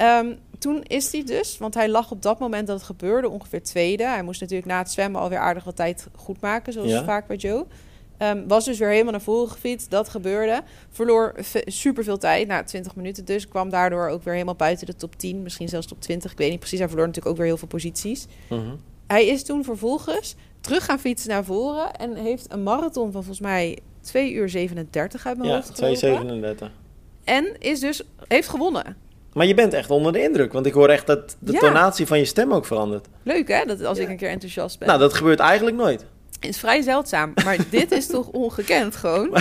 um, toen is hij dus, want hij lag op dat moment dat het gebeurde ongeveer tweede. Hij moest natuurlijk na het zwemmen alweer aardig wat tijd goed maken, zoals vaak bij Joe. Um, was dus weer helemaal naar voren gefietst. Dat gebeurde. Verloor super veel tijd. Na nou, 20 minuten dus. Kwam daardoor ook weer helemaal buiten de top 10. Misschien zelfs top 20. Ik weet niet precies. Hij verloor natuurlijk ook weer heel veel posities. Mhm. Hij is toen vervolgens terug gaan fietsen naar voren. En heeft een marathon van volgens mij 2 uur 37 uit mijn ja, hoofd
gelopen. 2,37.
En is dus, heeft gewonnen.
Maar je bent echt onder de indruk. Want ik hoor echt dat de tonatie van je stem ook verandert.
Leuk hè, dat als ik een keer enthousiast ben.
Nou, dat gebeurt eigenlijk nooit
is vrij zeldzaam. Maar dit is toch ongekend gewoon?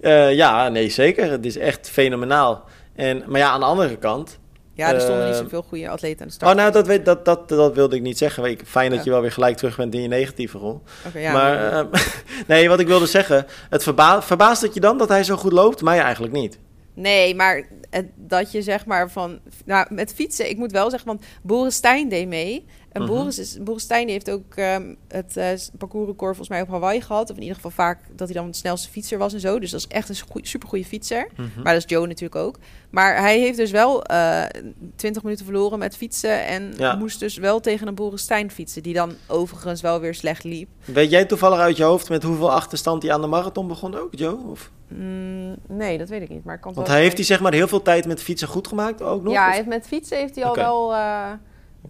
Uh, ja, nee, zeker. Het is echt fenomenaal. En, maar ja, aan de andere kant...
Ja, er stonden niet eh, zoveel goede atleten aan de start.
Oh, nou, dat, weet, dat, dat, dat wilde ik niet zeggen. Fijn dat je wel weer gelijk terug bent in je negatieve rol. Okay, ja, maar uh, nee, wat ik wilde zeggen... Het verba verbaast het je dan dat hij zo goed loopt? Mij eigenlijk niet.
Nee, maar dat je zeg maar van... Nou, met fietsen, ik moet wel zeggen, want Boris Stijn deed mee. En uh Boris, is, Boris Stijn heeft ook um, het uh, parcoursrecord volgens mij op Hawaii gehad. Of in ieder geval vaak dat hij dan de snelste fietser was en zo. Dus dat is echt een super goede fietser. Mhm. Maar dat is Joe natuurlijk ook. Maar hij heeft dus wel uh, eh, 20 minuten verloren met fietsen. En moest dus wel tegen een Boris Stijn fietsen. Die dan overigens wel weer slecht liep.
Weet jij toevallig uit je hoofd met hoeveel achterstand hij aan de marathon begon ook, Joe? Of?
Mm, nee, dat weet ik niet. Maar kan
Want hij heeft hij zeg maar heel veel tijd met fietsen goed gemaakt ook nog?
Ja, heeft, met fietsen heeft hij al wel uh,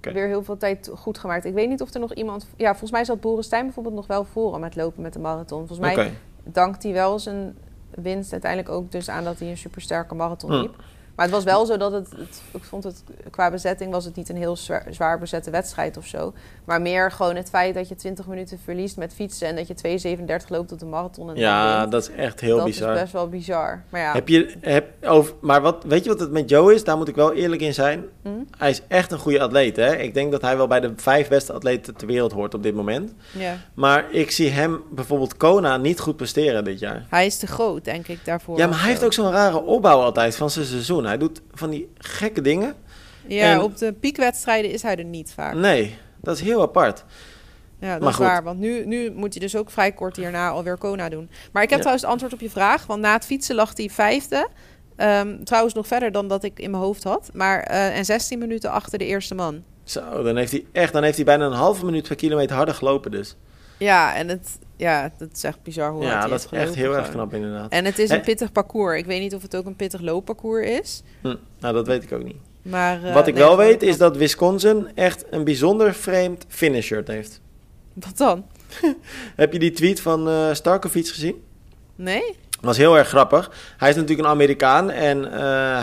weer heel veel tijd goed gemaakt. Ik weet niet of er nog iemand... Ja, volgens mij zat Boris Stijn bijvoorbeeld nog wel voor met lopen met de marathon. Volgens mij dankt hij wel zijn winst uiteindelijk ook dus aan dat hij een supersterke marathon hm. liep. Maar het was wel zo dat het, het, ik vond het qua bezetting was het niet een heel zwaar, zwaar, bezette wedstrijd of zo. Maar meer gewoon het feit dat je 20 minuten verliest met fietsen en dat je 2,37 loopt op de marathon. En
ja, dat is echt heel bizar.
Dat is best wel bizar. Maar ja.
Heb je, heb, over, maar wat, weet je wat het met Joe is? Daar moet ik wel eerlijk in zijn. Hm? Hij is echt een goede atleet. Hè? Ik denk dat hij wel bij de vijf beste atleten ter wereld hoort op dit moment.
Ja.
Maar ik zie hem bijvoorbeeld Kona niet goed presteren dit jaar.
Hij is te groot, denk ik, daarvoor.
Ja, maar hij heeft ook zo'n rare opbouw altijd van zijn seizoen. Hij doet van die gekke dingen.
Ja, op de piekwedstrijden is hij er niet vaak.
Nee, dat is heel apart.
Ja, dat maar is waar. Want nu, nu moet hij dus ook vrij kort hierna alweer Kona doen. Maar ik heb trouwens het antwoord op je vraag. Want na het fietsen lag hij vijfde. Um, trouwens nog verder dan dat ik in mijn hoofd had. Maar, uh, en 16 minuten achter de eerste man.
Zo, dan heeft hij echt dan heeft hij bijna een halve minuut per kilometer harder gelopen dus.
Ja, en het, ja, dat is echt bizar hoe
Ja, dat is echt heel erg knap inderdaad.
En het is een pittig parcours. Ik weet niet of het ook een pittig loopparcours is.
Hm, nou, dat weet ik ook niet.
Maar, uh,
Wat ik wel weet is dat Wisconsin echt een bijzonder vreemd finisher heeft.
Wat dan?
Heb je die tweet van uh, Starkovic gezien?
Nee.
Was heel erg grappig. Hij is natuurlijk een Amerikaan en uh,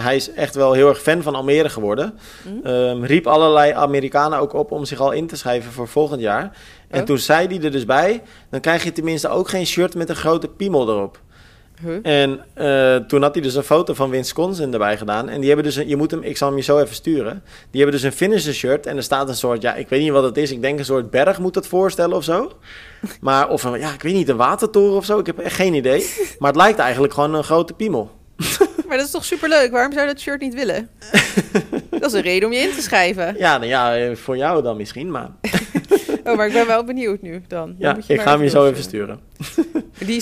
hij is echt wel heel erg fan van Almere geworden. Mm. Um, riep allerlei Amerikanen ook op om zich al in te schrijven voor volgend jaar. En oh. toen zei hij er dus bij, dan krijg je tenminste ook geen shirt met een grote piemel erop.
Huh?
En uh, toen had hij dus een foto van Wisconsin erbij gedaan. En die hebben dus, een, je moet hem, ik zal hem je zo even sturen. Die hebben dus een finisher shirt en er staat een soort, ja, ik weet niet wat het is. Ik denk een soort berg moet het voorstellen of zo. Maar of een, ja, ik weet niet, een watertoren of zo. Ik heb echt geen idee. Maar het lijkt eigenlijk gewoon een grote piemel.
Maar dat is toch superleuk? Waarom zou je dat shirt niet willen? dat is een reden om je in te schrijven.
Ja, nou ja, eh, voor jou dan misschien, maar...
oh, maar ik ben wel benieuwd nu dan.
Ja, ik ga hem je zo even sturen.
Die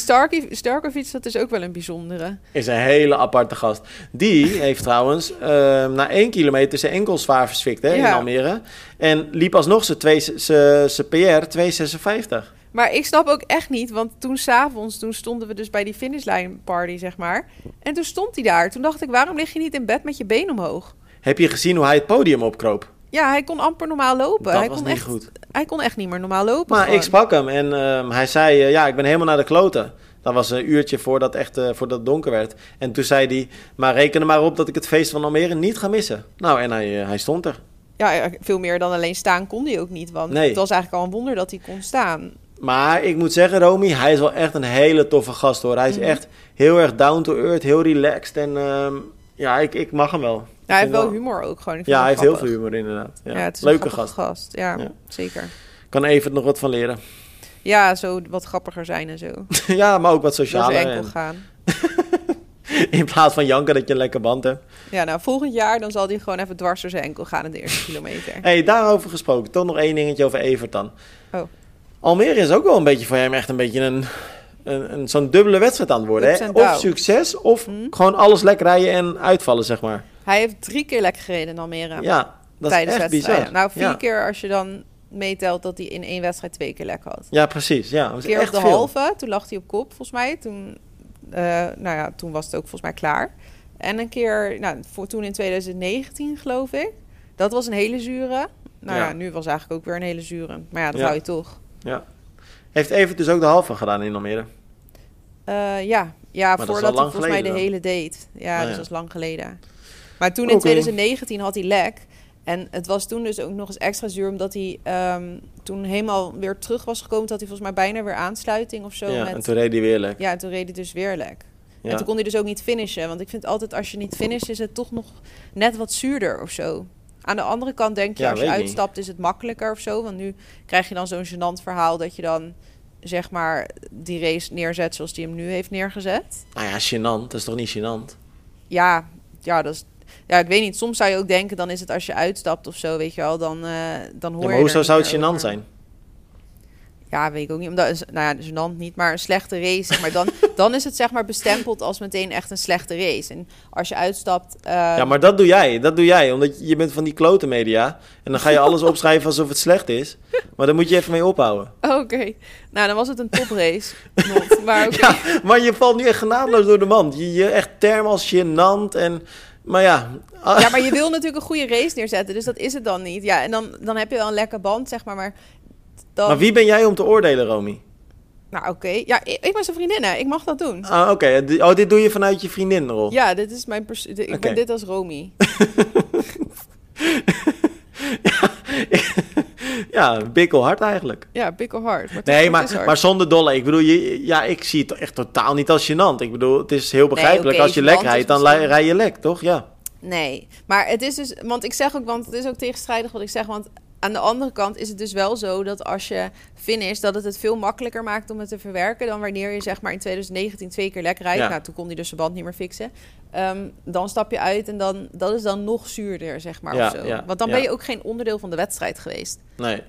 Starkovic, dat is ook wel een bijzondere.
Is een hele aparte gast. Die heeft trouwens uh, na één kilometer zijn enkel zwaar verswikt hè, in Almere. En liep alsnog zijn PR 2,56.
Maar ik snap ook echt niet, want toen s'avonds, toen stonden we dus bij die finishlijn party, zeg maar. En toen stond hij daar. Toen dacht ik, waarom lig je niet in bed met je been omhoog?
Heb je gezien hoe hij het podium opkroop?
Ja, hij kon amper normaal lopen.
Dat
hij
was
kon
niet
echt,
goed.
Hij kon echt niet meer normaal lopen.
Maar
gewoon.
ik sprak hem en uh, hij zei, uh, ja, ik ben helemaal naar de kloten. Dat was een uurtje voordat, echt, uh, voordat het donker werd. En toen zei hij, maar reken er maar op dat ik het feest van Almere niet ga missen. Nou, en hij, hij stond er.
Ja, veel meer dan alleen staan kon hij ook niet. Want
nee.
het was eigenlijk al een wonder dat hij kon staan.
Maar ik moet zeggen, Romy, hij is wel echt een hele toffe gast hoor. Hij is mm -hmm. echt heel erg down to earth, heel relaxed. En uh, ja, ik, ik mag hem wel.
Hij heeft wel humor ook gewoon.
Ja, hij heeft heel veel humor inderdaad. Ja.
het is
Leuke
een
gast.
gast. Ja, zeker.
Kan even nog wat van leren.
Ja, zo wat grappiger zijn en zo.
ja, maar ook wat socialer.
enkel en... gaan.
in plaats van janken dat je een lekker band hebt.
Ja, nou, volgend jaar dan zal hij gewoon even dwars door zijn enkel gaan in de eerste kilometer.
hey, daarover gesproken. Toch nog één dingetje over Evert dan.
Oh.
Almere is ook wel een beetje voor hem echt een beetje een, een, een zo'n dubbele wedstrijd aan het worden. Hè? Of succes, of hm? gewoon alles lekker rijden en uitvallen, zeg maar.
Hij heeft drie keer lekker gereden in Almere.
Ja, dat
tijdens
is echt bizar.
Nou, vier
ja.
keer als je dan meetelt dat hij in één wedstrijd twee keer lek had.
Ja, precies. Ja, dat
een keer
echt
op de
veel.
halve, toen lag hij op kop, volgens mij. Toen, uh, nou ja, toen was het ook volgens mij klaar. En een keer, nou, voor, toen in 2019 geloof ik. Dat was een hele zure. Nou ja, ja nu was eigenlijk ook weer een hele zure. Maar ja, dat hou je toch.
Ja. Heeft Evert dus ook de halve gedaan in Almere?
Uh, ja, ja
maar
voordat hij volgens mij de
dan.
hele deed. Ja,
Ah,
dus
ja.
dat is lang geleden. Maar toen in
Oké.
2019 had hij lek. En het was toen dus ook nog eens extra zuur, omdat hij um, toen helemaal weer terug was gekomen. Dat hij volgens mij bijna weer aansluiting of zo.
Ja,
met...
en toen reed hij weer lek.
Ja, en toen reed hij dus weer lek.
Ja.
En toen kon hij dus ook niet finishen. Want ik vind altijd als je niet finisht, is het toch nog net wat zuurder of zo. Aan de andere kant denk je,
Ja,
als je uitstapt, is het makkelijker of zo. Want nu krijg je dan zo'n gênant verhaal dat je dan zeg maar die race neerzet zoals die hem nu heeft neergezet.
Nou ja, gênant. Dat is toch niet gênant?
ja, ja, dat is ja, ik weet niet. Soms zou je ook denken, dan is het als je uitstapt of zo, weet je wel, dan, uh, dan hoor
ja,
maar
je. Hoezo zou het gênant zijn?
Ja, weet ik ook niet. Omdat, nou ja, gênant niet, maar een slechte race. maar dan, dan is het zeg maar bestempeld als meteen echt een slechte race. En als je uitstapt... Uh...
Ja, maar dat doe jij. Dat doe jij. Omdat je bent van die klote media. En dan ga je alles opschrijven alsof het slecht is. Maar dan moet je even mee ophouden.
Oké. Nou, dan was het een toprace. maar, okay.
ja, maar je valt nu echt genadeloos door de mand. Je, je echt term als gênant en... Maar ja.
Ja, maar je wil natuurlijk een goede race neerzetten. Dus dat is het dan niet. Ja, en dan, dan heb je wel een lekker band, zeg maar. Maar, dan...
maar wie ben jij om te oordelen, Romy?
Nou, oké. Ja, ik, ik ben zijn vriendin, Ik mag dat doen.
Ah, oké. Oh, dit doe je vanuit je vriendinrol?
Ja, dit is mijn... Pers ik ben dit als Romy.
ja, ja, bikkelhard eigenlijk.
Ja, bikkelhard.
Maar nee, maar, maar zonder dolle. Ik bedoel, je, ja, ik zie het echt totaal niet als gênant. Ik bedoel, het is heel begrijpelijk. als je lek rijdt, dan rij je lek, toch? Ja.
Nee, maar het is dus... Want ik zeg ook, want het is ook tegenstrijdig wat ik zeg. Want aan de andere kant is het dus wel zo dat als je finish, dat het het veel makkelijker maakt om het te verwerken dan wanneer je zeg maar in 2019 twee keer lekker rijdt. Nou, toen kon hij dus zijn band niet meer fixen. Ehm, dan stap je uit en dan dat is dan nog zuurder, zeg maar. Ja, of zo. Want dan ben je ook geen onderdeel van de wedstrijd geweest.
Nee.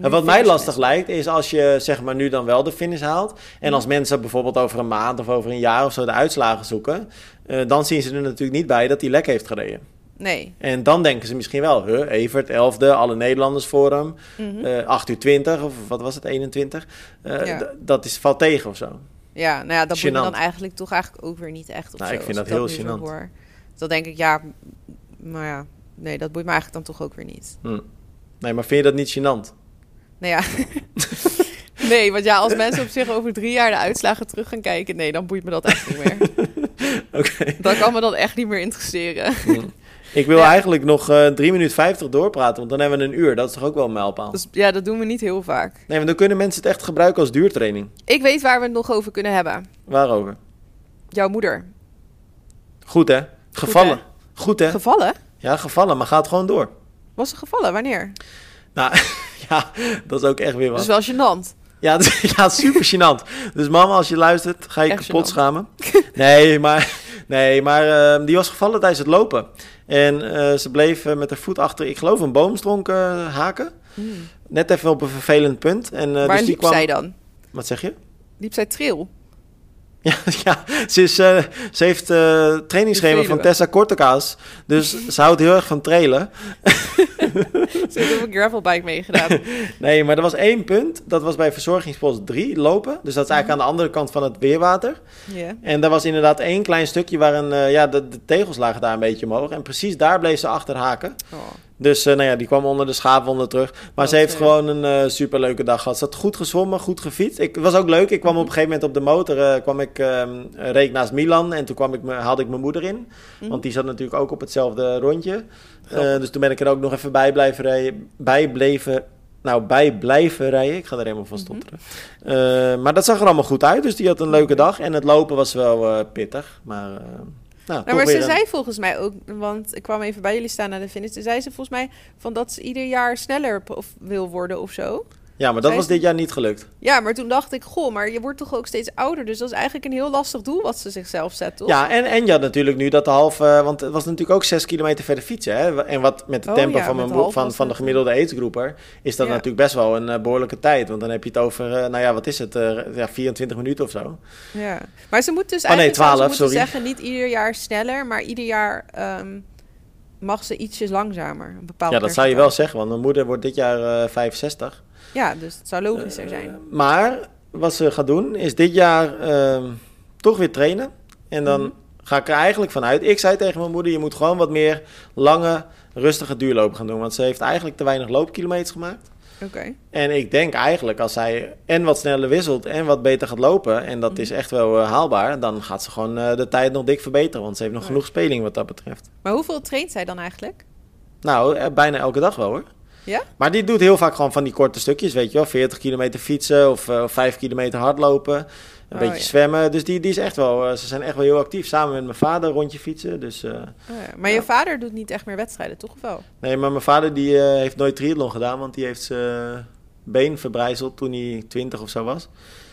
En wat mij lastig lijkt, is als je zeg maar nu dan wel de finish haalt. En als mensen bijvoorbeeld over een maand of over een jaar of zo de uitslagen zoeken. Uh, dan zien ze er natuurlijk niet bij dat hij lek heeft gereden.
Nee.
En dan denken ze misschien wel, huh, Evert, 11e, alle Nederlanders voor hem. Mm -hmm. 8 uur 20 of wat was het, 21. Uh, ja. Dat is, valt tegen of zo.
Ja, nou ja, dat moet dan eigenlijk toch eigenlijk ook weer niet echt of
nou,
zo.
Ik vind dat, heel gênant.
Hoor. Dan denk ik, ja, maar ja, nee, dat boeit me eigenlijk dan toch ook weer niet.
Hm. Nee, maar vind je dat niet gênant?
Nou ja. nee, want ja, als mensen op zich over drie jaar de uitslagen terug gaan kijken, nee, dan boeit me dat echt niet meer.
Oké.
Dan kan me dat echt niet meer interesseren. Hm.
Ik wil eigenlijk nog uh, 3 minuten 50 doorpraten, want dan hebben we een uur. Dat is toch ook wel een mijlpaal?
Dus, ja, dat doen we niet heel vaak.
Nee, want dan kunnen mensen het echt gebruiken als duurtraining.
Ik weet waar we het nog over kunnen hebben.
Waarover?
Jouw moeder.
Goed hè? Gevallen. Goed hè? Goed, hè?
Gevallen?
Ja, gevallen, maar gaat gewoon door.
Was ze gevallen? Wanneer?
Nou, ja, dat is ook echt weer wat.
Dat is wel gênant.
Ja, ja, super gênant. Dus mama, als je luistert, ga je kapot schamen. Nee, maar, nee, maar uh, die was gevallen tijdens het lopen. En uh, ze bleef met haar voet achter, ik geloof, een boomstronk uh, haken. Hmm. Net even op een vervelend punt. En,
Waar dus liep kwam... zij dan?
Wat zeg je?
Liep zij trail?
Ja, ja ze, is, uh, ze heeft uh, trainingsschema van Tessa Kortekaas. Dus ze houdt heel erg van trailen.
ze heeft op een gravelbike meegedaan.
nee, maar er was één punt. Dat was bij verzorgingspost 3 lopen. Dus dat is eigenlijk mhm. aan de andere kant van het weerwater.
Yeah.
En daar was inderdaad één klein stukje waar een, uh, ja, de, de, tegels lagen daar een beetje omhoog. En precies daar bleef ze achter haken. Oh. Dus uh, nou ja, die kwam onder de schaafwonden terug. Maar ze heeft gewoon een uh, superleuke dag gehad. Ze had goed gezwommen, goed gefietst. Ik was ook leuk. Ik kwam op een gegeven moment op de motor. Kwam ik, um, reed naast Milan. En toen kwam ik haalde ik mijn moeder in. Mm. Want die zat natuurlijk ook op hetzelfde rondje. Dus toen ben ik er ook nog even bij blijven rijden. Bij bleven, nou, bij blijven rijden. Ik ga er helemaal van mhm. stotteren. Mm -hmm. maar dat zag er allemaal goed uit. Dus die had een leuke dag. En het lopen was wel pittig. Maar nou,
nou maar ze zei volgens mij ook, want ik kwam even bij jullie staan naar de finish. Toen zei ze volgens mij van dat ze ieder jaar sneller of wil worden of zo.
Ja, maar dat was dit jaar niet gelukt.
Ja, maar toen dacht ik, goh, maar je wordt toch ook steeds ouder. Dus dat is eigenlijk een heel lastig doel wat ze zichzelf zet, toch?
Ja, en, en je had natuurlijk nu dat de halve... Uh, want het was natuurlijk ook zes kilometer verder fietsen. Hè? En wat met de oh, tempo van, mijn boek, van, van de gemiddelde aidsgroeper... is dat natuurlijk best wel een uh, behoorlijke tijd. Want dan heb je het over, uh, nou ja, wat is het? ja, 24 minuten of zo.
Ja, maar ze moet dus oh, nee, 12, sorry. zeggen... niet ieder jaar sneller, maar ieder jaar... Um, mag ze ietsjes langzamer. Een bepaald
ja, dat zou je wel zeggen, want mijn moeder wordt dit jaar 65.
Ja, dus het zou logischer zijn. Eh,
maar wat ze gaat doen, is dit jaar uh, toch weer trainen. En dan mhm. ga ik er eigenlijk vanuit. Ik zei tegen mijn moeder: je moet gewoon wat meer lange, rustige duurlopen gaan doen. Want ze heeft eigenlijk te weinig loopkilometers gemaakt.
Oké.
En ik denk eigenlijk als zij en wat sneller wisselt en wat beter gaat lopen, en dat is mhm. echt wel uh, haalbaar, dan gaat ze gewoon uh, de tijd nog dik verbeteren. Want ze heeft nog genoeg speling wat dat betreft.
Maar hoeveel traint zij dan eigenlijk?
Nou, bijna elke dag wel hoor.
Ja?
Maar die doet heel vaak gewoon van die korte stukjes, weet je wel. 40 kilometer fietsen of, uh, of 5 kilometer hardlopen. Een oh, beetje ja. zwemmen. Dus die, die is echt wel, uh, ze zijn echt wel heel actief. Samen met mijn vader rondje fietsen. Dus, uh, oh,
ja. Maar je vader doet niet echt meer wedstrijden, toch of wel?
Nee, maar mijn vader die heeft nooit triathlon gedaan. Want die heeft zijn been verbrijzeld toen hij 20 of zo was.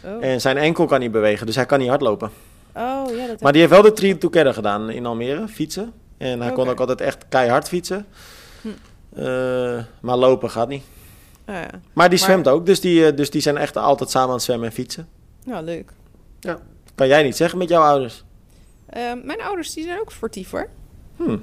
Oh. En zijn enkel kan niet bewegen, dus hij kan niet hardlopen.
Oh, ja, dat
maar die heeft wel de Together gedaan in Almere, fietsen. En hij kon ook altijd echt keihard fietsen. Uh, maar lopen gaat niet. Oh, ja. Maar die zwemt ook, dus die, dus die zijn echt altijd samen aan het zwemmen en fietsen.
Ja, leuk.
Ja. Kan jij niet zeggen met jouw ouders?
Uh, mijn ouders die zijn ook sportief hoor. Hm.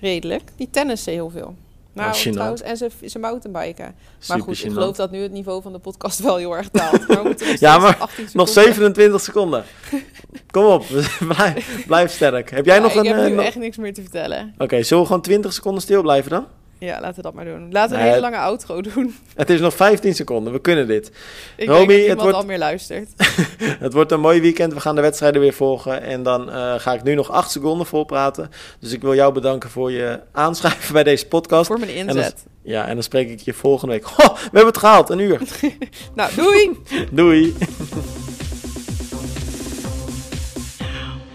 Redelijk. Die tennissen heel veel. Nou, oh, trouwens, en ze, ze mountainbiken. maar goed, ik geloof dat nu het niveau van de podcast wel heel erg daalt. Maar we
ja, maar nog 27 seconden. Kom op, blijf, blijf sterk. Heb jij nog
ik
een...
Ik heb
nu
nog... echt niks meer te vertellen.
Oké, okay, zullen we gewoon 20 seconden stil blijven dan?
Ja, laten we dat maar doen. Laten we een hele lange outro doen.
Het is nog 15 seconden, we kunnen dit.
Ik Romy, denk dat het wordt... al meer luistert.
het wordt een mooi weekend, we gaan de wedstrijden weer volgen. En dan uh, ga ik nu nog 8 seconden volpraten. Dus ik wil jou bedanken voor je aanschrijven bij deze podcast.
Voor mijn inzet.
ja, en dan spreek ik je volgende week. We hebben het gehaald, een uur.
nou, doei!
doei!